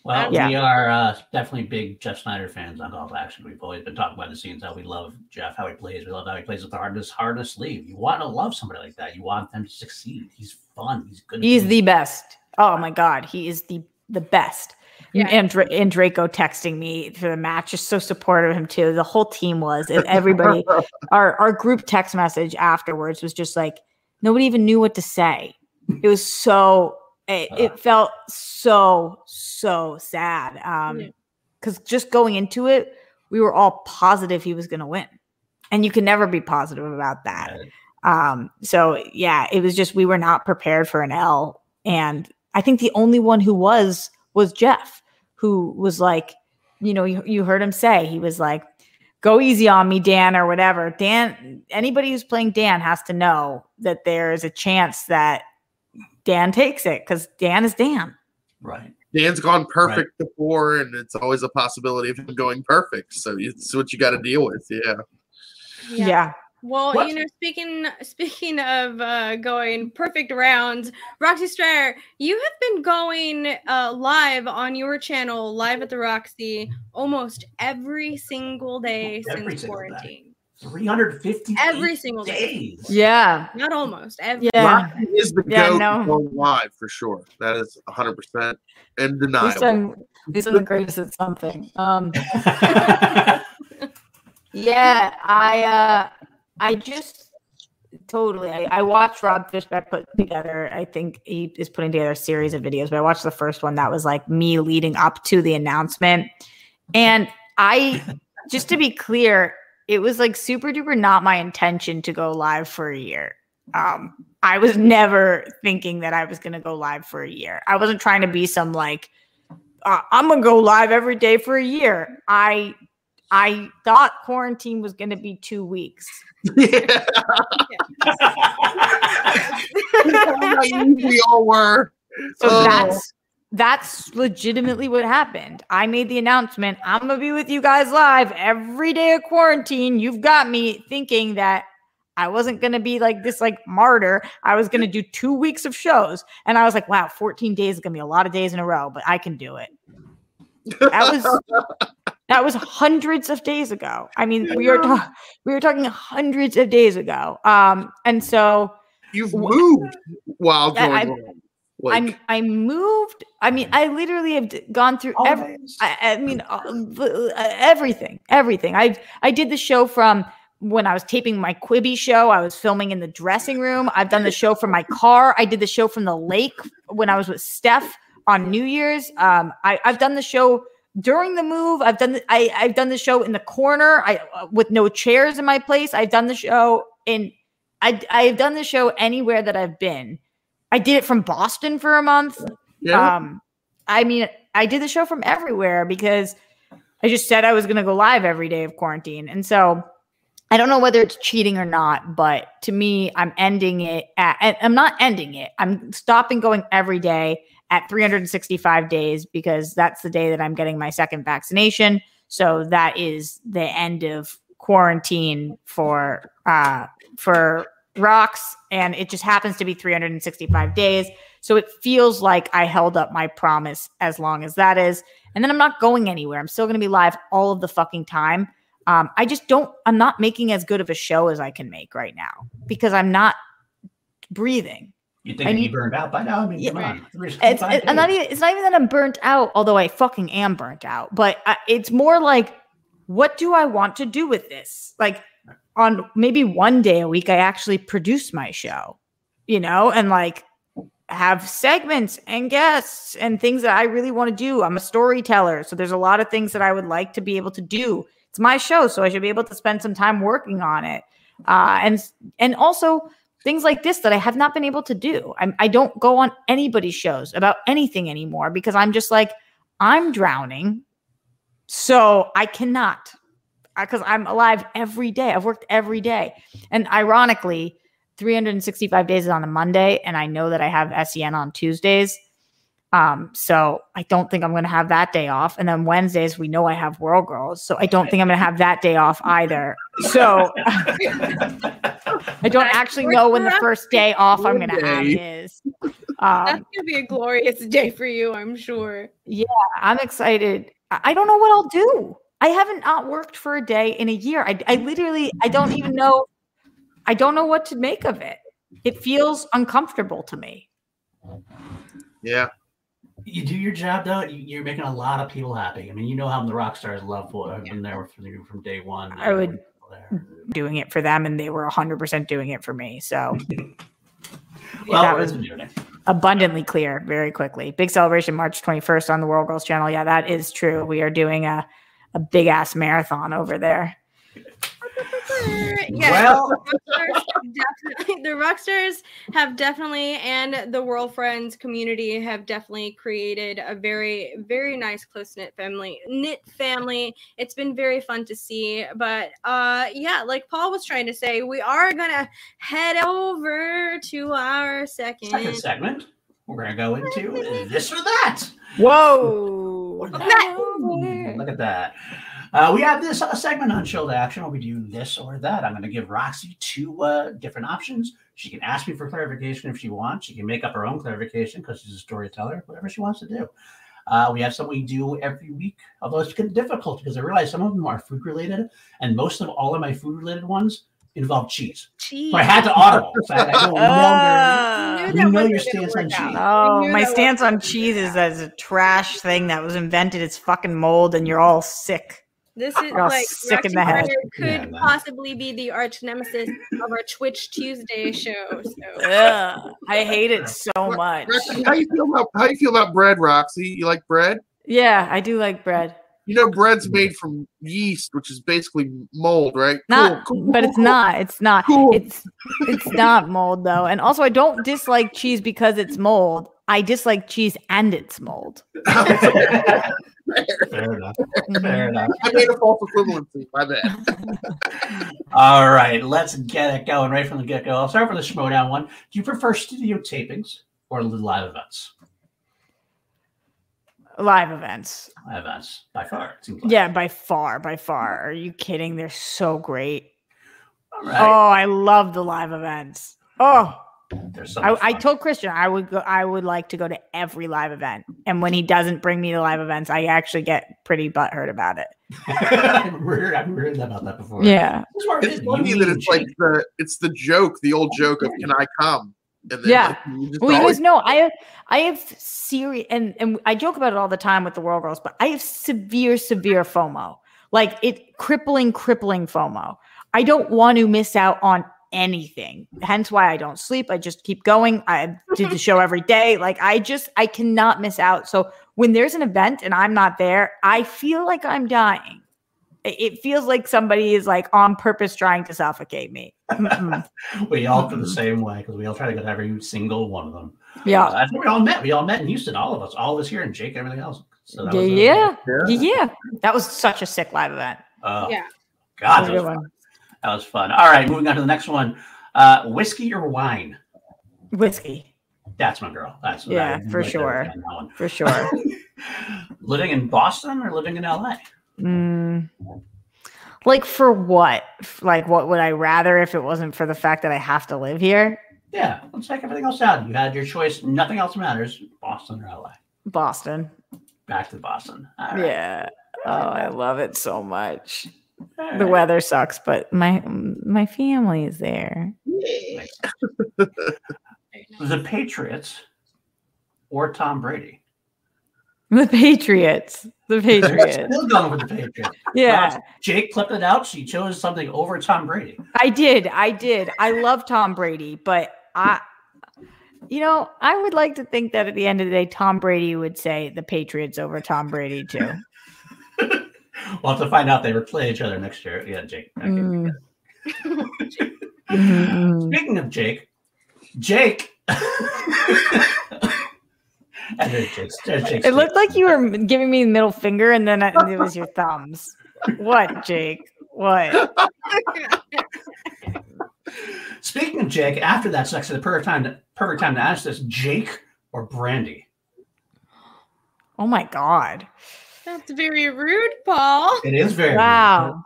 Well, Yeah. we are uh, definitely big Jeff Sneider fans on Golf Action. We've always been talking about the scenes how we love Jeff, how he plays. We love how he plays with the hardest, hardest sleeve. You want to love somebody like that. You want them to succeed. He's fun. He's good. he's the best. Oh my god, he is the the best. Yeah. And, and Draco texting me for the match, just so supportive of him too. The whole team was, and everybody. our our group text message afterwards was just like nobody even knew what to say. It was so it, it felt so so sad. Um, Yeah. because just going into it, we were all positive he was going to win, and you can never be positive about that. Um, so yeah, it was just we were not prepared for an L, and I think the only one who was was Jeff, who was like, you know, you, you heard him say he was like, "Go easy on me, Dan," or whatever. Dan, anybody who's playing Dan has to know that there is a chance that Dan takes it because Dan is Dan. right. Dan's gone perfect before, and it's always a possibility of him going perfect. So it's what you got to deal with. Yeah. Yeah. Well, What? you know, speaking speaking of uh, going perfect rounds, Roxy Striar, you have been going uh, live on your channel, live at the Roxy, almost every single day Every since single day. Quarantine. 350 Every single day. days. Yeah. Not almost every. Yeah. Rocky is the Yeah, goat no. going live for sure. That is 100 percent At least undeniable. I'm, at the greatest at something. Um, Yeah, I uh I just totally I, I watched Rob Fishback put together. I think he is putting together a series of videos, but I watched the first one that was like me leading up to the announcement. And I just to be clear, it was like super duper not my intention to go live for a year. Um I was never thinking that I was gonna go live for a year. I wasn't trying to be some like uh, I'm gonna go live every day for a year. I I thought quarantine was going to be two weeks. yeah. we all were. So Oh. that's that's legitimately what happened. I made the announcement. I'm gonna be with you guys live every day of quarantine. You've got me thinking that I wasn't gonna be like this like martyr. I was gonna do two weeks of shows, and I was like, wow, 14 days is gonna be a lot of days in a row, but I can do it. That was that was hundreds of days ago. I mean, we are ta- we were talking hundreds of days ago. Um, and so You've moved while going I-. Like, I'm I moved. I mean, I literally have gone through every. I, I mean, uh, everything, everything. I I did the show from when I was taping my Quibi show. I was filming in the dressing room. I've done the show from my car. I did the show from the lake when I was with Steph on New Year's. Um, I, I've done the show during the move. I've done the, I I've done the show in the corner. I uh, with no chairs in my place. I've done the show in. I I've done the show anywhere that I've been. I did it from Boston for a month. yeah. Um, I mean, I did the show from everywhere because I just said I was going to go live every day of quarantine. And so I don't know whether it's cheating or not, but to me, I'm ending it at, I'm not ending it. I'm stopping going every day at 365 days because that's the day that I'm getting my second vaccination. So that is the end of quarantine for, uh, for rocks and it just happens to be 365 days so it feels like i held up my promise as long as that is and then i'm not going anywhere i'm still going to be live all of the fucking time um, i just don't i'm not making as good of a show as i can make right now because i'm not breathing You think I you'd be burned out by now? I mean, Yeah. come on. it's, 365 it- I'm not even, it's not even that I'm burnt out, although I fucking am burnt out. But I, it's more like, what do I want to do with this? Like, on maybe one day a week, I actually produce my show, you know, and like have segments and guests and things that I really want to do. I'm a storyteller, so there's a lot of things that I would like to be able to do. It's my show, so I should be able to spend some time working on it, uh, and and also things like this that I have not been able to do. I'm, I don't go on anybody's shows about anything anymore because I'm just like, I'm drowning. So I cannot because I'm alive every day. I've worked every day. And ironically, 365 days is on a Monday, and I know that I have SEN on Tuesdays. Um, so I don't think I'm going to have that day off. And then Wednesdays, we know I have World Girls, so I don't think I'm going to have that day off either. So I don't actually know when the first day off I'm going to have Monday. is. That's Um, gonna be a glorious day for you, I'm sure. Yeah, I'm excited. I I don't know what I'll do. I haven't not worked for a day in a year. I, I literally, I don't even know. I don't know what to make of it. It feels uncomfortable to me. Yeah. You do your job though. you- You're making a lot of people happy. I mean, you know how the rock stars love what I've been there from from day one. I would- There. Doing it for them, and they were 100% doing it for me. So Well, that that was- was doing it. abundantly clear very quickly. Big celebration March 21st on the World Girls channel. Yeah, that is true. We are doing a, a big ass marathon over there. Yeah, Well- the Rockstars have definitely, have definitely, and the World Friends community have definitely created a very, very nice, close knit family. Knit family. It's been very fun to see. But uh, yeah, like Paul was trying to say, we are gonna head over to our second. Second segment. We're gonna go into this or that. Whoa. Look at that. Look at that. Uh, we have this uh, segment on Chill to Action where we doing this or that. I'm going to give Roxy two uh, different options. She can ask me for clarification if she wants. She can make up her own clarification because she's a storyteller, whatever she wants to do. Uh, we have something we do every week, although it's getting difficult because I realize some of them are food related, and most of all of my food related ones involve cheese. Cheese. So I had to audible. So I, I don't longer. Uh, knew We know your stance on cheese. Oh, my stance on cheese is out. that it's a trash thing that was invented. It's fucking mold, and you're all sick. This is You're like sick in the head. Could Yeah, man. possibly be the arch nemesis of our Twitch Tuesday show. So Ugh, I hate it so much. Roxy, how you feel about how you feel about bread, Roxy? You like bread? Yeah, I do like bread. You know, bread's made from yeast, which is basically mold, right? Not, Cool, cool, but cool, it's not. It's not. Cool. It's it's not mold though. And also, I don't dislike cheese because it's mold. I dislike cheese and it's mold. Fair enough. Fair enough. I made a false equivalency. My bad. All right, let's get it going right from the get go. I'll start with the Schmoedown one. Do you prefer studio tapings or live events? Live events. Live events, by far. It seems like. Yeah, by far, by far. Are you kidding? They're so great. All right. Oh, I love the live events. Oh, There's so I, I told Christian I would go. I would like to go to every live event, and when he doesn't bring me to live events, I actually get pretty butthurt about it. I've heard, I've about that before. Yeah, That's where I It's funny that it's like the it's the joke, the old joke of "Can I come?" Then Yeah. like, you Well, you always- guys know I have I have serious and and I joke about it all the time with the World Girls, but I have severe, severe FOMO. Like it crippling, crippling FOMO. I don't want to miss out on anything. Hence why I don't sleep. I just keep going. I do the show every day. Like I just I cannot miss out. So when there's an event and I'm not there, I feel like I'm dying. It it feels like somebody is like on purpose trying to suffocate me. We all feel the same way because we all try to get every single one of them. Yeah. That's where we all met. We all met in Houston, all of us, all of us here, and Jake, everything else. So that Yeah, was a- yeah, Yeah. yeah. That was such a sick live event. Oh, Yeah. God, That that was was, a good fun. that was fun. All right, moving on to the next one. Uh, whiskey or wine? Whiskey, That's my girl. That's Yeah, for right sure. on that one. for sure. living in Boston or living in LA? Mm. Like for what? Like what would I rather if it wasn't for the fact that I have to live here? Yeah, let's take everything else out. You had your choice. Nothing else matters. Boston or LA? Boston. Back to Boston. Right. Yeah. Oh, I love it so much. All The weather sucks, but my my family is there. The Patriots or Tom Brady? The Patriots. The Patriots. Still going with the Patriots. Yeah. Jake clipped it out. She chose something over Tom Brady. I did. I did. I love Tom Brady, but I you know, I would like to think that at the end of the day, Tom Brady would say the Patriots over Tom Brady too. We'll have to find out. They were play each other next year. Yeah, Jake. Okay. Mm. Mhm, Speaking of Jake, Jake It looked like you were giving me the middle finger, and then I, it was your thumbs. What, Jake? What? Speaking of Jake, after that's actually the perfect time to perfect time to ask this: Jake or Brandy? Oh my god! That's very rude, Paul. It is very Wow,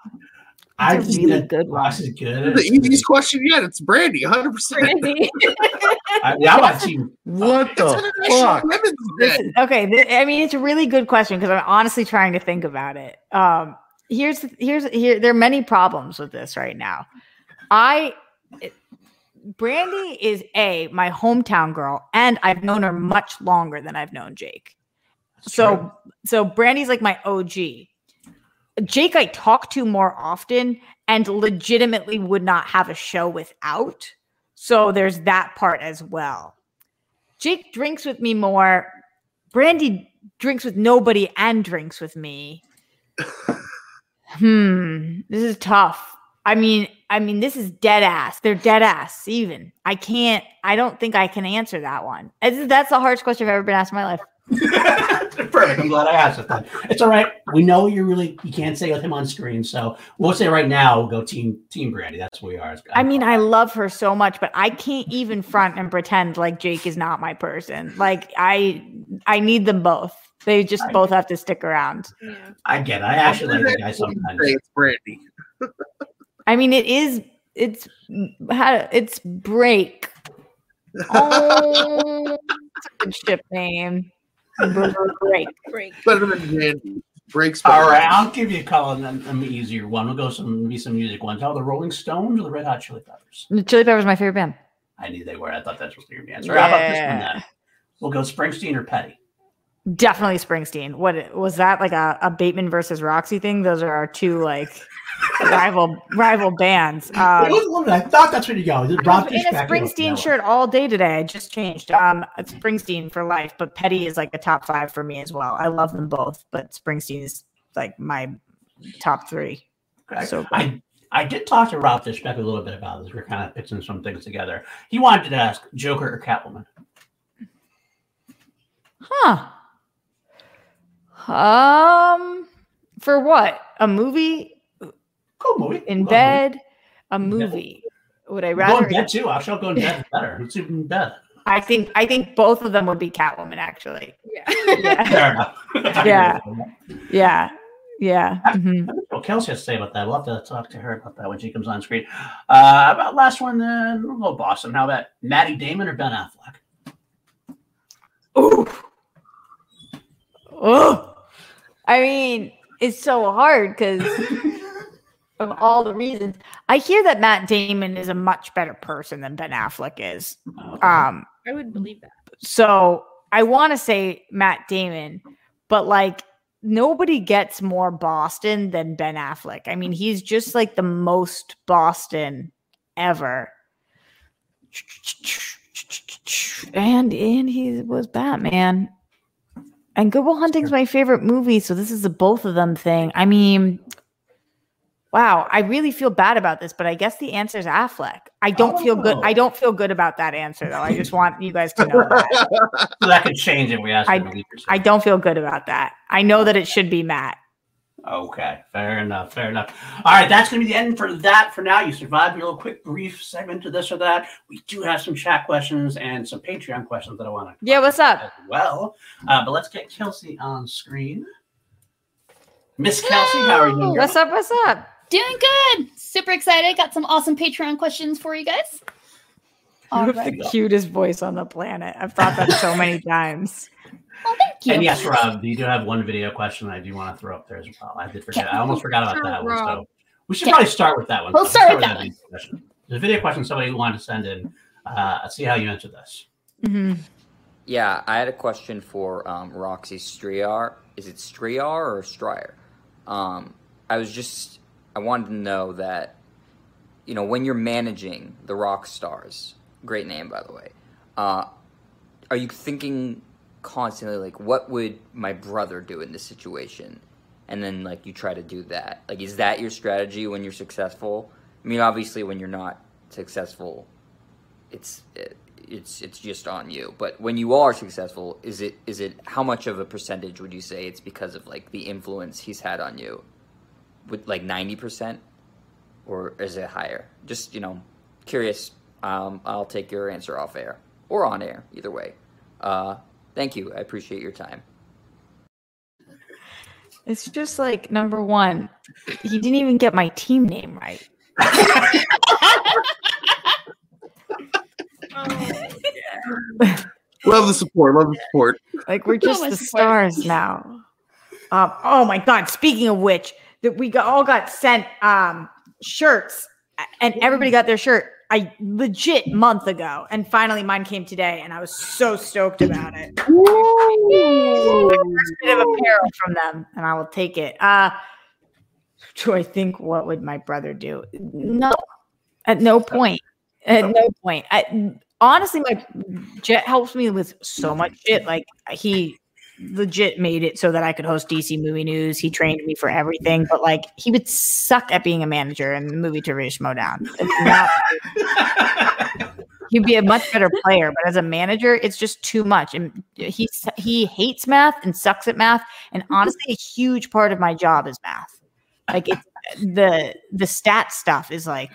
I That's a really that good one. Ross is good. The easiest question yet. It's Brandy, 100. percent Brandy. I, yeah, I want team. What the fuck? This is- okay. th- I mean, it's a really good question because I'm honestly trying to think about it. Um, here's here's here. There are many problems with this right now. I, it- Brandy is a my hometown girl, and I've known her much longer than I've known Jake. So so Brandy's like my OG. Jake I talk to more often and legitimately would not have a show without. So there's that part as well. Jake drinks with me more. Brandy drinks with nobody and drinks with me. hmm, this is tough. I mean, I mean, this is dead ass. They're dead ass. Even I can't. I don't think I can answer that one. That's the hardest question I've ever been asked in my life. Perfect. I'm glad I asked it then. It's all right. We know you're really you can't say with him on screen, so we'll say right now we'll go team team Brandy. That's what we are. I mean, I love her so much, but I can't even front and pretend like Jake is not my person. Like I, I need them both. They just I- both have to stick around. I get it. I actually like the guy sometimes. Say it's Brandy. I mean, it is. It's how it's break. Oh, that's a good ship name. Break. Break. Better than Brandy. Breaks. All better. right, I'll give you a call and then an easier one. We'll go some maybe some music ones. How the Rolling Stones or the Red Hot Chili Peppers? The Chili Peppers, is my favorite band. I knew they were. I thought that was your answer. How about this one Yeah. then? We'll go Springsteen or Petty. Definitely Springsteen. What was that like a, a Bateman versus Roxy thing? Those are our two like rival rival bands. Um, I thought that's where you go. Rock in a Springsteen shirt all day today. I just changed. Um, Springsteen for life, but Petty is like a top five for me as well. I love them both, but Springsteen is like my top three. So. I I did talk to Rob Fishbeck a little bit about this. We are kind of pitching some things together. He wanted to ask Joker or Catwoman. Huh. Um, for what? A movie Cool movie. in Cool bed? A movie? Would I movie. Go rather? in bed too. I'll show go in bed is better. Let's do in bed. I think I think both of them would be Catwoman. Actually, Yeah. yeah, Fair. Yeah. yeah, yeah. mhm. What Kelsey has to say about that? We'll have to talk to her about that when she comes on screen. Uh, about last one, then we'll go Boston. How about Maddie Damon or Ben Affleck? Ooh. Oh. I mean, it's so hard because of all the reasons. I hear that Matt Damon is a much better person than Ben Affleck is. Um, I would believe that. so I want to say Matt Damon, but like nobody gets more Boston than Ben Affleck. I mean, he's just like the most Boston ever. And and he was Batman. And Good Will Hunting's my favorite movie, so this is a both of them thing. I mean, wow, I really feel bad about this, but I guess the answer is Affleck. I don't feel good. I Oh. don't feel good about that answer though. I just want you guys to know that. So that could change if we ask I- him to leave yourself. I don't feel good about that. I know that it should be Matt. Okay, fair enough, fair enough. All right, that's going to be the end for that for now. You survived your little quick, brief segment to this or that. We do have some chat questions and some Patreon questions that I want to Yeah, what's up? as well. Uh, but let's get Kelsey on screen. Miss Kelsey, how are you doing? What's up? What's up? Doing good. Super excited. Got some awesome Patreon questions for you guys. You have right. the cutest voice on the planet. I've thought that so many times. Well, thank you. And yes, Rob, you do have one video question I do want to throw up there as well. I did forget. I almost forgot about that one. So we should Okay. probably start with that one. We'll Let's start with that video question. The video question somebody wanted to send in. Uh, let's see how you answer this. Mhm. Yeah, I had a question for um, Roxy Striar. Is it Striar or Striar? Um, I was just, I wanted to know that, you know, when you're managing the rock stars, great name by the way, uh, are you thinking constantly like, what would my brother do in this situation? And then like you try to do that. Like, is that your strategy when you're successful? I mean, obviously, when you're not successful, it's it, it's it's just on you. But when you are successful, is it is it how much of a percentage would you say it's because of like the influence he's had on you? With like ninety percent, or is it higher? Just you know, curious. Um, I'll take your answer off air or on air, either way. Uh, thank you. I appreciate your time. It's just like number one, he didn't even get my team name right. Love the support. Love the support. Like we're just my the support. stars now. Um, oh my god! Speaking of which, that we got, all got sent um, shirts, and everybody got their shirt. I legit month ago, and finally mine came today, and I was so stoked about it. First bit of apparel from them, and I will take it. Uh, do I think what would my brother do? No, at no point. At no point. I honestly, my Jet helps me with so much shit. Like he legit made it so that I could host DC Movie News. He trained me for everything, but like he would suck at being a manager in the movie to Schmoedown. It's not- He'd be a much better player, but as a manager, it's just too much. And he he hates math and sucks at math. And honestly, a huge part of my job is math. Like it's the the stat stuff is like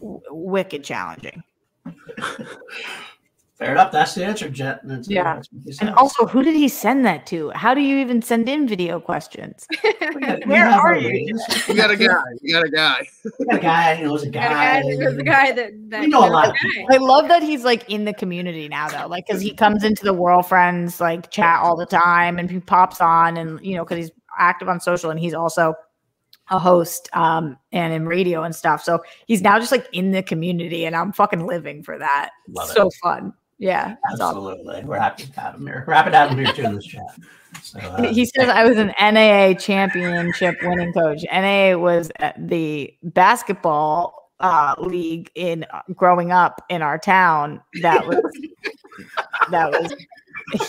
w- wicked challenging. Fair enough. That's the answer, Jet. That's, Yeah. that's And also, who did he send that to? How do you even send in video questions? Got- Where have are you? ratings. You got a guy. You got a guy. We got a guy. He was a guy. guy, there's a guy that, that We know a lot of. I love that he's like in the community now, though, like because he comes into the World Friends like chat all the time, and he pops on, and you know, because he's active on social, and he's also a host um and in radio and stuff. So he's now just like in the community, and I'm fucking living for that. Love it. so fun. Yeah, it's awesome. Absolutely. We're happy to have him here. We're happy to have him here too in this chat. So, uh, he says I was an NAA championship winning coach. NAA was at the basketball uh, league in uh, growing up in our town. That was that was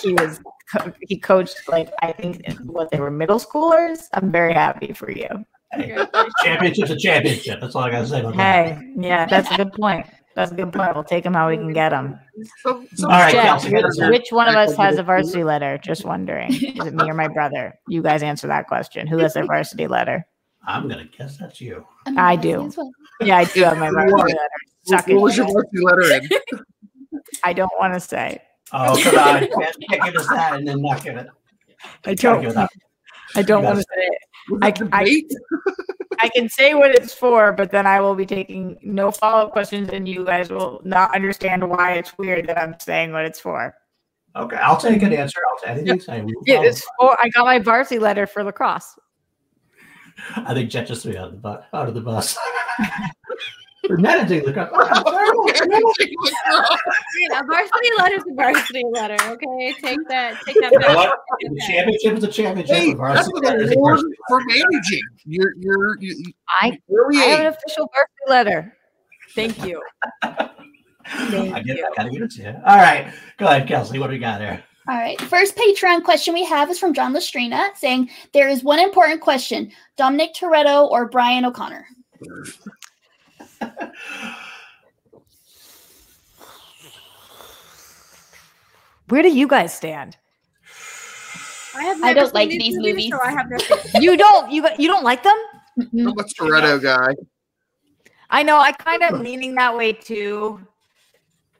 he was co- he coached like I think what they were middle schoolers. I'm very happy for you. championship's a championship. That's all I gotta say about that. Yeah, that's a good point. That's a good point. We'll take them how we can get them. So, so All right, Jeff, which, which one of us has a varsity letter? Just wondering. Is it me or my brother? You guys answer that question. Who has their varsity letter? I'm gonna guess that's you. I'm I do. well. Yeah, I do have my varsity letter. Suck what was your varsity letter in? I don't want to say. Oh, come on. You can't, can't give us that and then not give it. I don't. give it up. I don't want to gotta- say it. I- it? I can say what it's for, but then I will be taking no follow up questions, and you guys will not understand why it's weird that I'm saying what it's for. Okay, I'll take an answer. I'll take anything. Say we will It follow. is for. I got my varsity letter for lacrosse. I think Jet just threw out the bus. Out of the bus. We're managing the cup. Oh, terrible. Yeah, varsity letter's a varsity letter. Okay, take that. Take that. You know The championship is a championship. Hey, that's varsity an letter award for managing. You're you're you, you- I early I have an official varsity letter. Thank you. letter. I get I gotta give it to you. All right. Go ahead, Kelsey. What do we got there? All right. First Patreon question we have is from John Lestrina saying there is one important question: Dominic Toretto or Brian O'Conner? Where do you guys stand? I have I don't seen like these these movies, so I have no. You don't. You you don't like them? I'm a Toretto guy. I know. I kind of leaning that way too.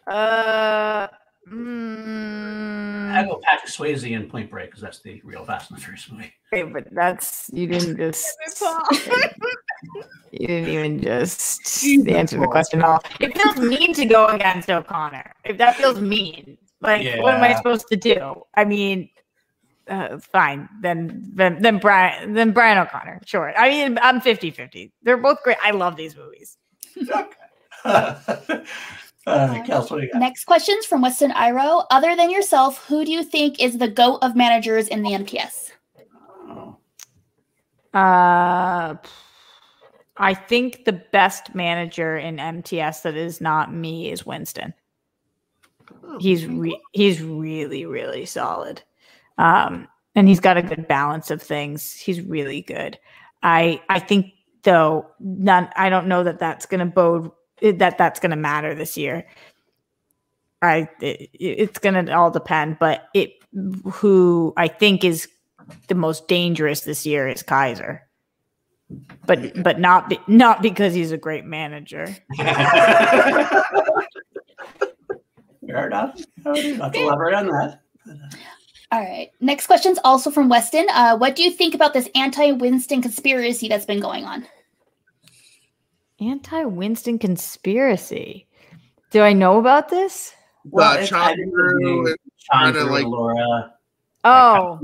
Uh. Mm, I go Patrick Swayze in Point Break because that's the real Fast and the Furious movie. Okay, but that's you didn't just you didn't even just answer the question at all. It feels mean to go against O'Conner. If that feels mean, like what am I supposed to do? I mean, uh, fine. Then then then Brian then Brian O'Conner. Sure. I mean, I'm 50-50. They're both great. I love these movies. All right, Kelsey, what do you got? Next question's from Weston Iro. Other than yourself, who do you think is the goat of managers in the MTS? Oh, Uh, I think the best manager in MTS that is not me is Winston. He's re- he's really really solid, um, and he's got a good balance of things. He's really good. I I think though none. I don't know that that's going to bode that that's going to matter this year. I it, it's gonna all depend, but it who I think is the most dangerous this year is Kaiser. But but not be, not because he's a great manager. Fair enough. Not to elaborate on that. All right. Next question's also from Weston. Uh, what do you think about this anti-Winston conspiracy that's been going on? Anti Winston conspiracy. Do I know about this? Well, uh, it's- Sean I think the Drew new and Sean kinda like- Laura Oh,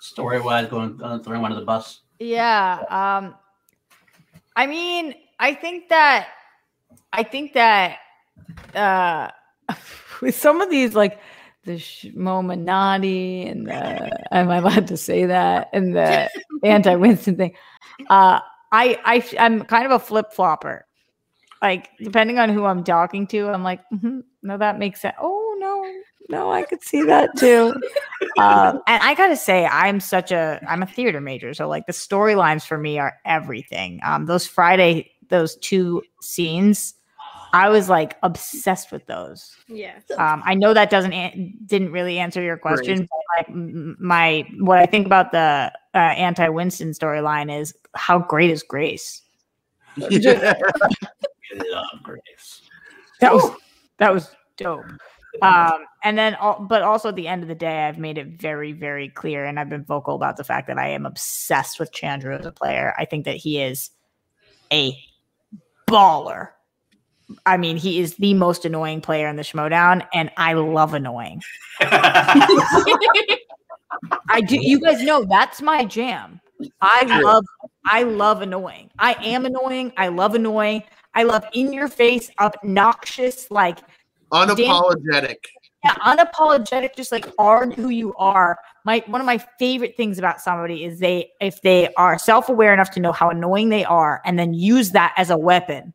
story wise going uh, throwing one of the bus. Yeah. Um I mean, I think that I think that uh with some of these like the Shmominati and the am I allowed to say that and the anti Winston thing. Uh I I I'm kind of a flip flopper. Like depending on who I'm talking to, I'm like, "Mhm, no, that makes sense. Oh no, no, I could see that too. um, and I gotta say, I'm such a I'm a theater major, so like the storylines for me are everything. Um, those Friday, those two scenes, I was like obsessed with those. Yeah. Um, I know that doesn't an- didn't really answer your question. But like m- my what I think about the uh, anti Winston storyline is how great is Grace? Yeah. Love Grace. That was that was dope. Um, and then, al- but also at the end of the day, I've made it very, very clear, and I've been vocal about the fact that I am obsessed with Chandru as a player. I think that he is a baller. I mean, he is the most annoying player in the Schmoedown, and I love annoying. I do. You guys know that's my jam. I love. I love annoying. I am annoying. I love annoying. I love in your face, obnoxious, like Unapologetic. yeah, unapologetic, just like are who you are. My one of my favorite things about somebody is they if they are self-aware enough to know how annoying they are and then use that as a weapon.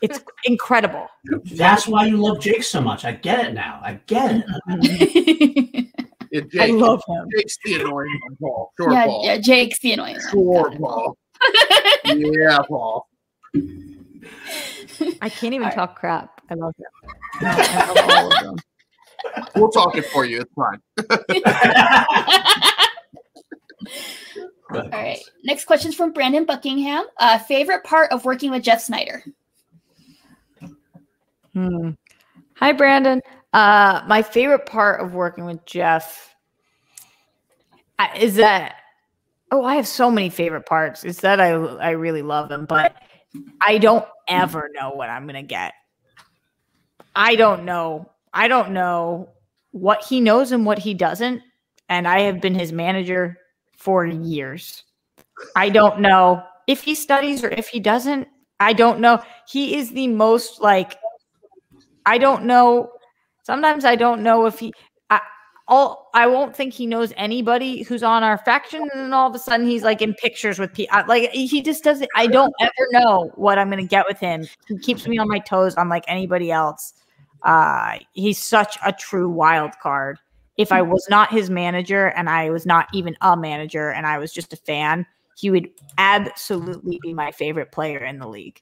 It's incredible. That's why you love Jake so much. I get it now. I get it. Yeah, I love him. Jake's the annoying one, Paul. Sure, yeah, Paul. yeah, Jake's the annoying one. Sure, Got. Paul. yeah, Paul. I can't even All right. talk crap. I love him. I love all of them. We'll talk it for you. It's fine. All right. Next question's from Brandon Buckingham. Uh, favorite part of working with Jeff Sneider? Hmm. Hi, Brandon. Uh, my favorite part of working with Jeff is that oh, I have so many favorite parts. It's that I I really love him, but I don't ever know what I'm gonna get. I don't know. I don't know what he knows and what he doesn't. And I have been his manager for years. I don't know if he studies or if he doesn't. I don't know. He is the most like I don't know. Sometimes I don't know if he. I, all I won't think he knows anybody who's on our faction, and then all of a sudden he's like in pictures with people. Like he just doesn't. I don't ever know what I'm gonna get with him. He keeps me on my toes, unlike anybody else. Uh, he's such a true wild card. If I was not his manager, and I was not even a manager, and I was just a fan, he would absolutely be my favorite player in the league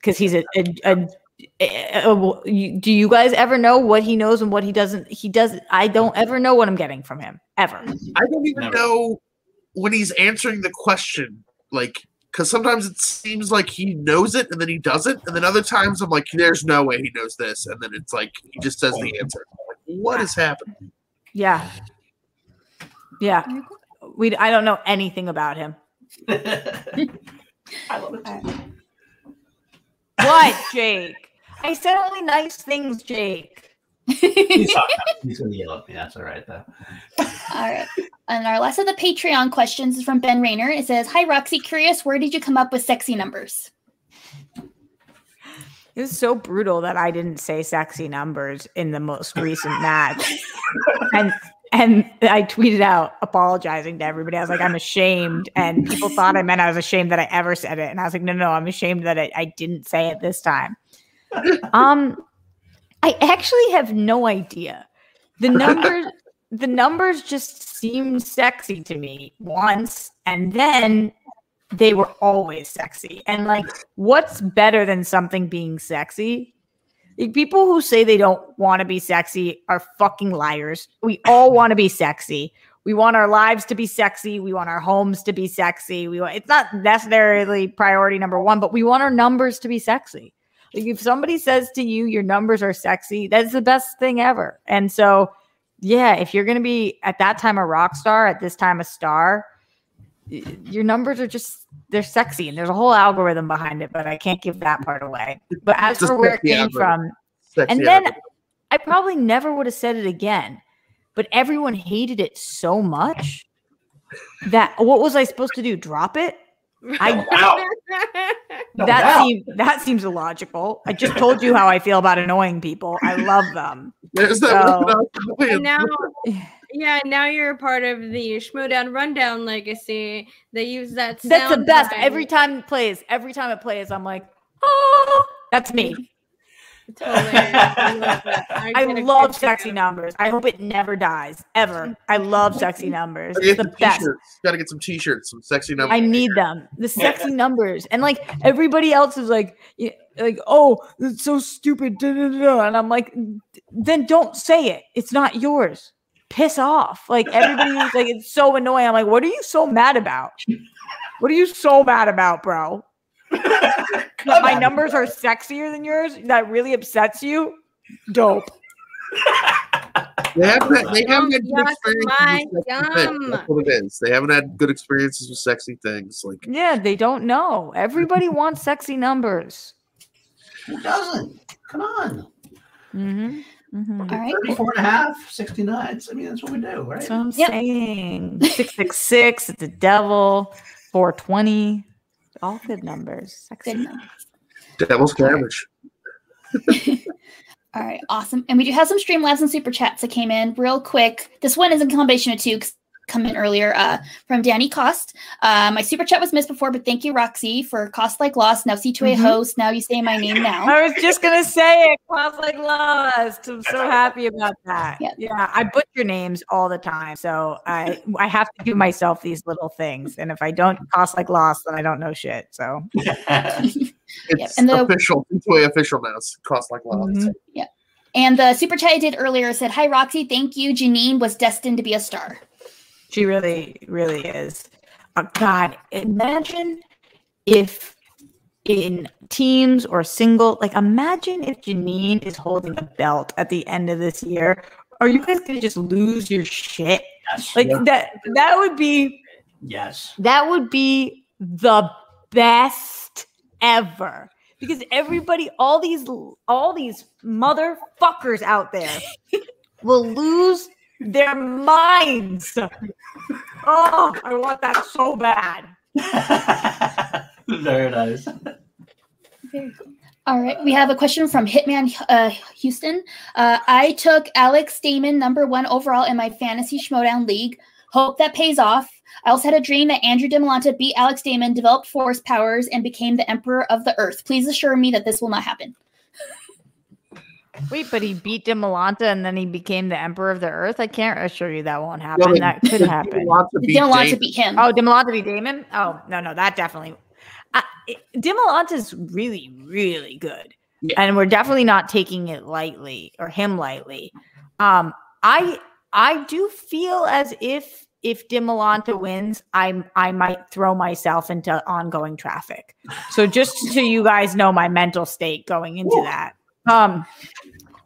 because he's a, a, a Eh, eh, oh, do you guys ever know what he knows and what he doesn't? He doesn't. I don't ever know what I'm getting from him ever. I don't even Never. know when he's answering the question. Like, because sometimes it seems like he knows it and then he doesn't, and then other times I'm like, "There's no way he knows this," and then it's like he just says the answer. I'm like, what is happening? Yeah, yeah. We. I don't know anything about him. I love it. What, Jake? I said only nice things, Jake. He's, not- he's gonna yell at me. That's all right though. All right. And our last of the Patreon questions is from Ben Rayner. It says, Hi, Roxy. Curious, where did you come up with sexy numbers? It was so brutal that I didn't say sexy numbers in the most recent match. and and I tweeted out apologizing to everybody. I was like, I'm ashamed. And people thought I meant I was ashamed that I ever said it. And I was like, no, no, I'm ashamed that I, I didn't say it this time. Um I actually have no idea. The numbers the numbers just seemed sexy to me once and then they were always sexy. And like, what's better than something being sexy? Like, people who say they don't want to be sexy are fucking liars. We all want to be sexy. We want our lives to be sexy. We want our homes to be sexy. We want it's not necessarily priority number one, but we want our numbers to be sexy. Like if somebody says to you your numbers are sexy, that's the best thing ever. And so, yeah, if you're gonna be at that time a rock star, at this time a star, your numbers are just they're sexy and there's a whole algorithm behind it, but I can't give that part away. But as for where it came algorithm. from, Sexy and then algorithm. I probably never would have said it again, but everyone hated it so much that what was I supposed to do? Drop it? I No that doubt. seems that seems illogical. I just told you how I feel about annoying people. I love them. There's that So- one I was playing. And now, yeah, now you're a part of the Schmoedown Rundown legacy. They use that. That's the best. bite. Every time it plays, every time it plays, I'm like, oh, that's me. It's hilarious. I love it. I love sexy chuckle. numbers. I hope it never dies ever. I love sexy numbers. Gotta It's get the best. t-shirts. Gotta get some t-shirts, some sexy numbers. I need them. The sexy numbers. And like everybody else is like, like, oh, it's so stupid. And I'm like, then don't say it. It's not yours. Piss off. Like everybody is like, it's so annoying. I'm like, what are you so mad about? What are you so mad about, bro? That my numbers are sexier than yours? That really upsets you? Dope. They haven't had, they haven't had good experiences my with sexy things. That's what it is. They haven't had good experiences with sexy things. Like Yeah, they don't know. Everybody wants sexy numbers. Who doesn't? Come on. Mm-hmm. Mm-hmm. All right. 34 and a half, 69. I mean, that's what we do, right? That's what I'm Yep. saying. 666, it's a devil. 420. All good numbers. Sexy. Good enough. devil's damage. All right, awesome. And we do have some Streamlabs and super chats that came in real quick. This one is in combination of two 'cause come in earlier uh, from Danny Cost. Uh, my super chat was missed before, but thank you, Roxy, for Cost Like Lost. Now C2A Mhm. host. Now you say my name now. I was just gonna say it. Claus like lost. I'm so happy about that. Yep. Yeah, I butcher names all the time, so I I have to do myself these little things. And if I don't cost like lost, then I don't know shit. So It's and the- official. It's way official now. It's cost like lost. Mhm. And the super chat I did earlier said, Hi, Roxy. Thank you. Janine was destined to be a star. She really, really is. Oh, God, imagine if in teams or single, like imagine if Janine is holding a belt at the end of this year. Are you guys gonna just lose your shit? yes. Like that that would be yes. that would be the best ever. Because everybody, all these all these motherfuckers out there will lose their minds. Oh, I want that so bad. Very nice. All right, we have a question from Hitman uh, Houston. Uh, I took Alex Damon number one overall in my fantasy Schmoedown league. Hope that pays off. I also had a dream that Andrew Dimolanta beat Alex Damon, developed force powers, and became the Emperor of the Earth. Please assure me that this will not happen. Wait, but he beat Dimolanta and then he became the Emperor of the Earth. I can't assure you that won't happen. but that could happen. Lots of beat Dimolanta beat him. Oh, Dimolanta beat Damon? Oh, no, no, that definitely. I, it- Dimolanta's really, really good. Yeah. And we're definitely not taking it lightly or him lightly. Um, I I do feel as if if Dimolanta wins, I I might throw myself into ongoing traffic. So just so you guys know my mental state going into that. Um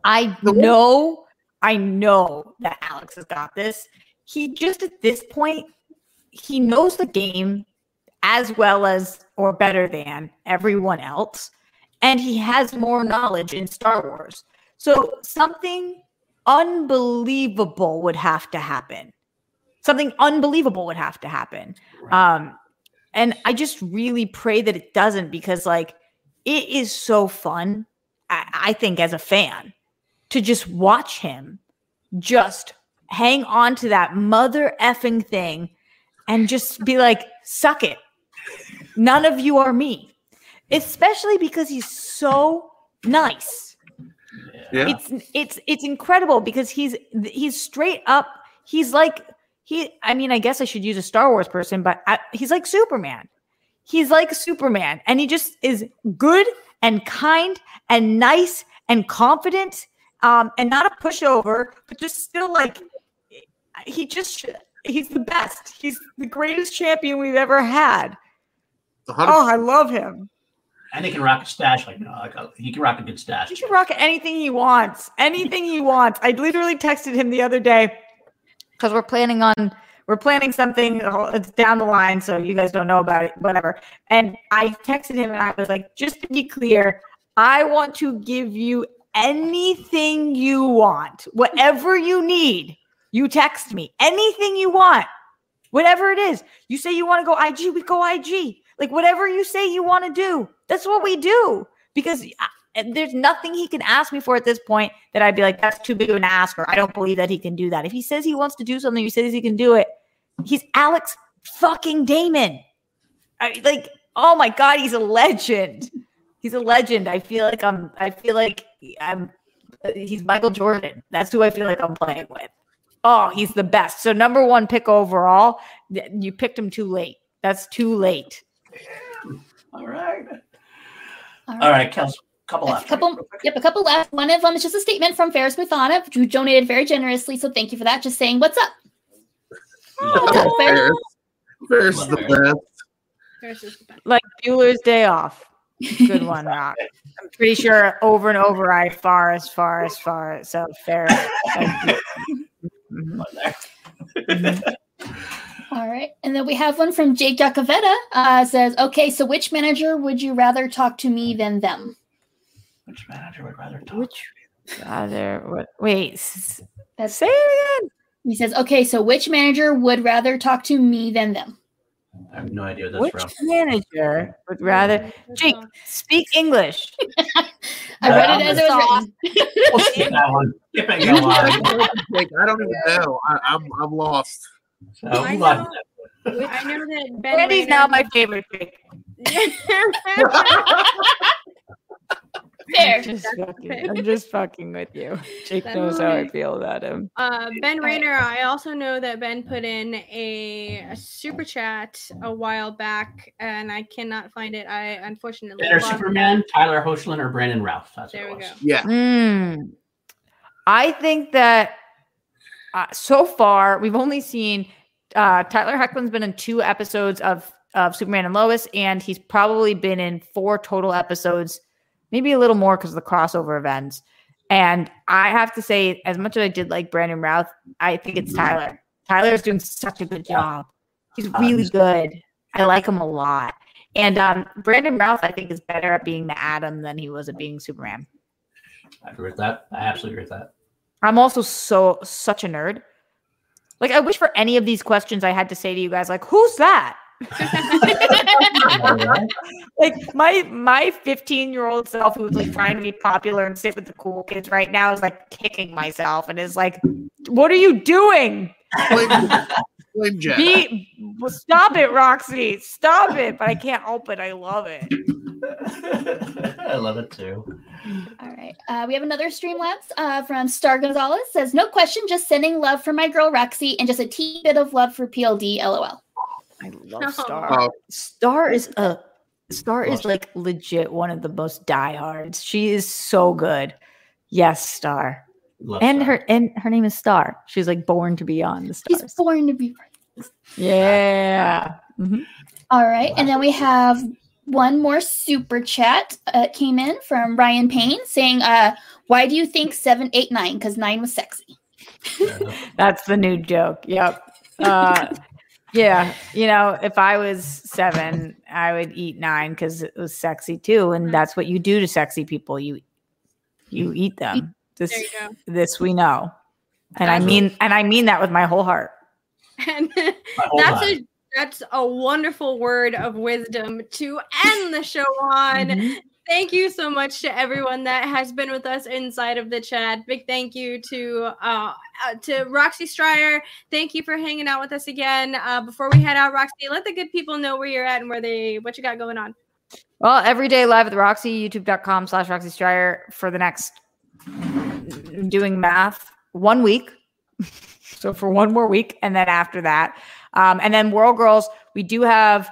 I know I know that Alex has got this. He just at this point he knows the game as well as or better than everyone else and he has more knowledge in Star Wars. So something unbelievable would have to happen. Something unbelievable would have to happen. Um and I just really pray that it doesn't because like it is so fun I, I think as a fan to just watch him just hang on to that mother effing thing and just be like, suck it. None of you are me. Especially because he's so nice. Yeah. It's it's it's incredible because he's he's straight up. He's like he. I mean, I guess I should use a Star Wars person, but I, he's like Superman. He's like Superman, and he just is good and kind and nice and confident um, and not a pushover, but just still like he just he's the best. He's the greatest champion we've ever had. Oh, I love him. And he can rock a stash like no, like a, he can rock a good stash. He can rock anything he wants. Anything he wants. I literally texted him the other day because we're planning on we're planning something. It's down the line, so you guys don't know about it. Whatever. And I texted him and I was like, just to be clear, I want to give you anything you want, whatever you need. You text me anything you want, whatever it is. You say you want to go IG, we go IG. Like whatever you say you want to do, that's what we do. Because I, there's nothing he can ask me for at this point that I'd be like, that's too big of an ask, or I don't believe that he can do that. If he says he wants to do something, he says he can do it. He's Alex fucking Damon. I, like, oh my god, he's a legend. He's a legend. I feel like I'm. I feel like I'm. He's Michael Jordan. That's who I feel like I'm playing with. Oh, he's the best. So number one pick overall. You picked him too late. That's too late. All right. All All right, Kels. Couple A left. couple, yep, a couple left. One of them is just a statement from Ferris Muthana, who donated very generously. So thank you for that. Just saying, what's up? What's up, Ferris? Ferris is the best. Ferris is the best. Like Bueller's Day Off. Good one, Rock. I'm pretty sure over and over I far as far as far. So fair. All right. And then we have one from Jake Jacovetta. Uh, says, okay, so which manager would you rather talk to me than them? Which manager would rather talk? Which other? What? Wait. s- That's Say it again. He says, okay, so which manager would rather talk to me than them? I have no idea what that's Which from. manager would rather? Jake, speak English. I read it as it was written. We'll skip that one. Skip it. Go on. Like, I don't even know. I, I'm I'm lost. So, I move on. know. I know that Ben Randy's now my favorite Jake. Fair. I'm just, fucking, fair. I'm just fucking with you. Jake That's knows how I feel about him. Uh, Ben Rayner, I also know that Ben put in a, a super chat a while back, and I cannot find it. I unfortunately Better lost it. Superman, Tyler Hoechlin, or Brandon Routh. That's There what we it go. Yeah. Mm. I think that uh, so far we've only seen uh, Tyler Hoechlin's been in two episodes of of Superman and Lois, and he's probably been in four total episodes, maybe a little more because of the crossover events. And I have to say, as much as I did like Brandon Routh, I think it's Tyler. Tyler is doing such a good job. He's Uh, really good. I like him a lot. And um, Brandon Routh, I think, is better at being the Atom than he was at being Superman. I agree with that. I absolutely agree with that. I'm also so such a nerd. Like I wish for any of these questions I had to say to you guys, like, who's that? Like my my 15 year old self who's like trying to be popular and sit with the cool kids right now is like kicking myself and is like, what are you doing? Blame, blame Be well, stop it, Roxy. Stop it. But I can't help it. I love it. I love it too. All right. Uh, we have another Streamlabs uh, from Star Gonzalez. Says, no question, just sending love for my girl Roxy and just a teeny bit of love for PLD. LOL. I love Star. Oh, Star is a Star is like legit one of the most diehards. She is so good. Yes, Star. Love and Star. her and her name is Star. She's like born to be on the He's stars. born to be. Yeah. Mhm. All right. And then we have one more super chat uh, came in from Ryan Payne saying, uh, why do you think 789? Because 9 was sexy. That's the new joke. Yep. Uh, yeah. You know, if I was seven, I would eat nine because it was sexy too, and that's what you do to sexy people. You you eat them. This There you go. this we know, and I Absolutely. mean and I mean that with my whole heart. And whole that's life. a that's a wonderful word of wisdom to end the show on. Mhm. Thank you so much to everyone that has been with us inside of the chat. Big thank you to uh, uh to Roxy Striar. Thank you for hanging out with us again. Uh, before we head out, Roxy, let the good people know where you're at and where they what you got going on. Well, every day live at the Roxy, youtube.com slash Roxy Striar for the next doing math one week. so for one more week. And then after that. Um, and then World Girls, we do have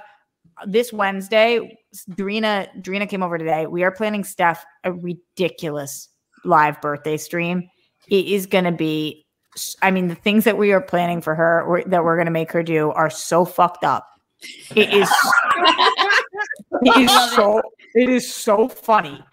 this Wednesday. Drina, Drina came over today. We are planning Steph a ridiculous live birthday stream. It is going to be. I mean, the things that we are planning for her or that we're going to make her do are so fucked up. It is. it is so. It is so funny.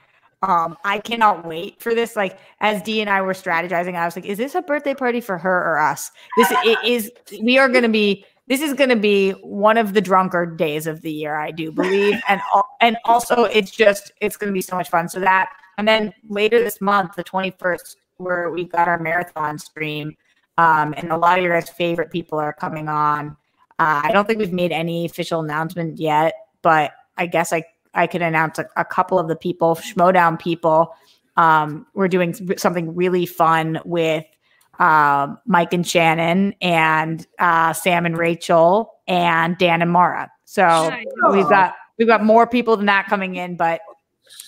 Um, I cannot wait for this. Like as D and I were strategizing, I was like, "Is this a birthday party for her or us?" This it is. We are going to be. This is going to be one of the drunkard days of the year, I do believe, and and also it's just it's going to be so much fun. So that and then later this month, the twenty first, where we've got our marathon stream, um, and a lot of your guys' favorite people are coming on. Uh, I don't think we've made any official announcement yet, but I guess I I could announce a, a couple of the people, Schmoedown people. Um, we're doing something really fun with um, Mike and Shannon and uh, Sam and Rachel and Dan and Mara. So Nice. we've got we've got more people than that coming in, but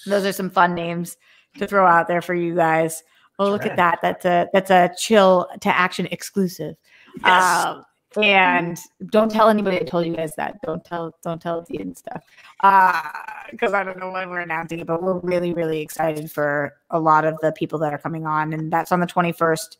those are some fun names to throw out there for you guys. Oh, look at that! That's a that's a chill to action exclusive. Yes. Um, and don't tell anybody I told you guys that. Don't tell don't tell the and stuff. because I don't know when we're announcing it, but we're really really excited for a lot of the people that are coming on, and that's on the twenty first.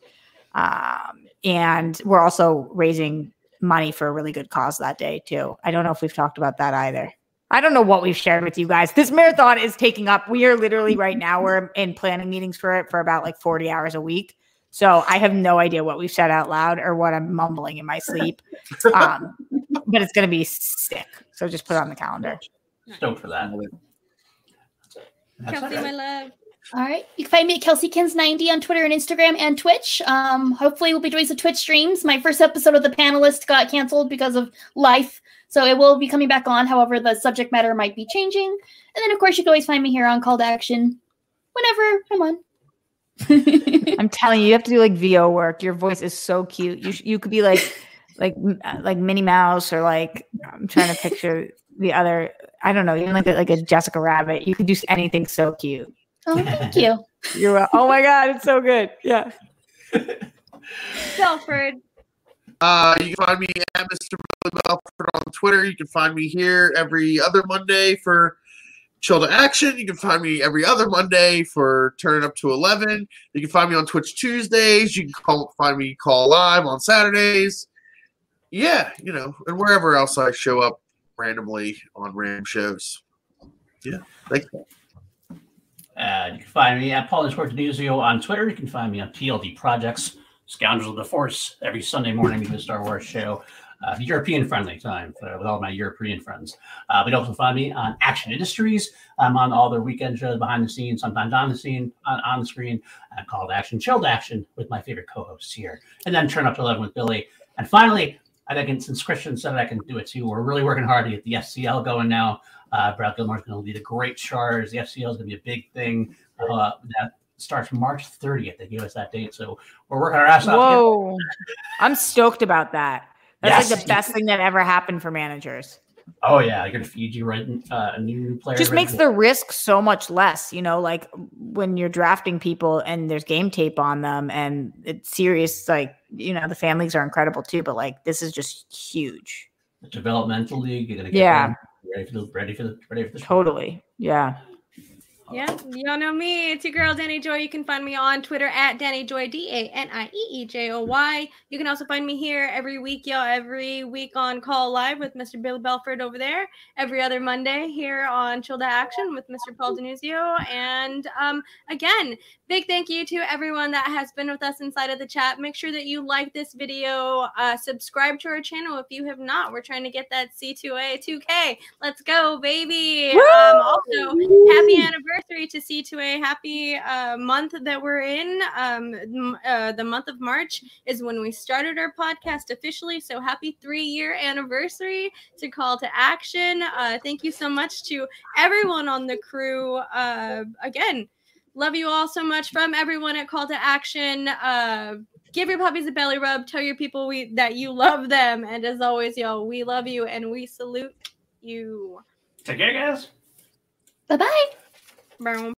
Um, and we're also raising money for a really good cause that day too. I don't know if we've talked about that either. I don't know what we've shared with you guys. This marathon is taking up. We are literally right now we're in planning meetings for it for about like 40 hours a week. So I have no idea what we've said out loud or what I'm mumbling in my sleep. Um, but it's going to be sick. So just put it on the calendar. Stoked for that. That's Kelsey, my love. All right. You can find me at KelseyKins90 on Twitter and Instagram and Twitch. Um, hopefully, we'll be doing some Twitch streams. My first episode of The Panelist got canceled because of life. So it will be coming back on. However, the subject matter might be changing. And then, of course, you can always find me here on Call to Action whenever I'm on. I'm telling you, you have to do like VO work. Your voice is so cute. You sh- you could be like like uh, like Minnie Mouse or like I'm trying to picture the other. I don't know, even like a, like a Jessica Rabbit. You could do anything so cute. Oh, thank you. You're wel- oh my god, it's so good. Yeah. Belford. Uh, you can find me at Mr. Billy Belford on Twitter. You can find me here every other Monday for Chill to Action. You can find me every other Monday for Turn Up to 11. You can find me on Twitch Tuesdays. You can call, find me call live on Saturdays. Yeah, you know, and wherever else I show up randomly on random shows. Yeah, thanks. Uh, you can find me at Paul Denuzio on Twitter. You can find me on TLD Projects, Scoundrels of the Force, every Sunday morning we a Star Wars show. Uh, European friendly time with all my European friends. Uh, but also find me on Action Industries. I'm on all their weekend shows behind the scenes, sometimes on the scene, on, on the screen. Uh, called Action, Chilled Action with my favorite co-hosts here. And then Turn Up to 11 with Billy. And finally, I think since Kristian said I can do it too, we're really working hard to get the SCL going now. Uh, Brad Gilmore's going to lead a great charge. The FCL is going to be a big thing. Uh, that starts March 30th. They gave us that date, so we're working our ass off. Whoa. I'm stoked about that. That's like the best thing that ever happened for managers. Oh yeah, they're going to feed you right uh, a new player. Just right makes the risk so much less, you know, like when you're drafting people and there's game tape on them and it's serious, like, you know, the families are incredible too, but like this is just huge. the developmental league. You're going to get Yeah. Ready for the ready for the ready for the Totally. Yeah. Yeah, y'all know me. It's your girl Danny Joy. You can find me on Twitter at Danny Joy D A N I E E J O Y. You can also find me here every week, y'all. Every week on Call Live with Mr. Bill Belford over there. Every other Monday here on Chill to Action with Mr. Paul Denuzio. And um, again, big thank you to everyone that has been with us inside of the chat. Make sure that you like this video. Uh, subscribe to our channel if you have not. We're trying to get that C2A 2K. Let's go, baby. Um, also, happy anniversary to C2A. Happy uh, month that we're in. Um, uh, the month of March is when we started our podcast officially. So happy three year anniversary to Call to Action. Uh, thank you so much to everyone on the crew. Uh, again, love you all so much from everyone at Call to Action. Uh, give your puppies a belly rub. Tell your people we that you love them. And as always, y'all, we love you and we salute you. Take care, guys. Bye bye. Boom.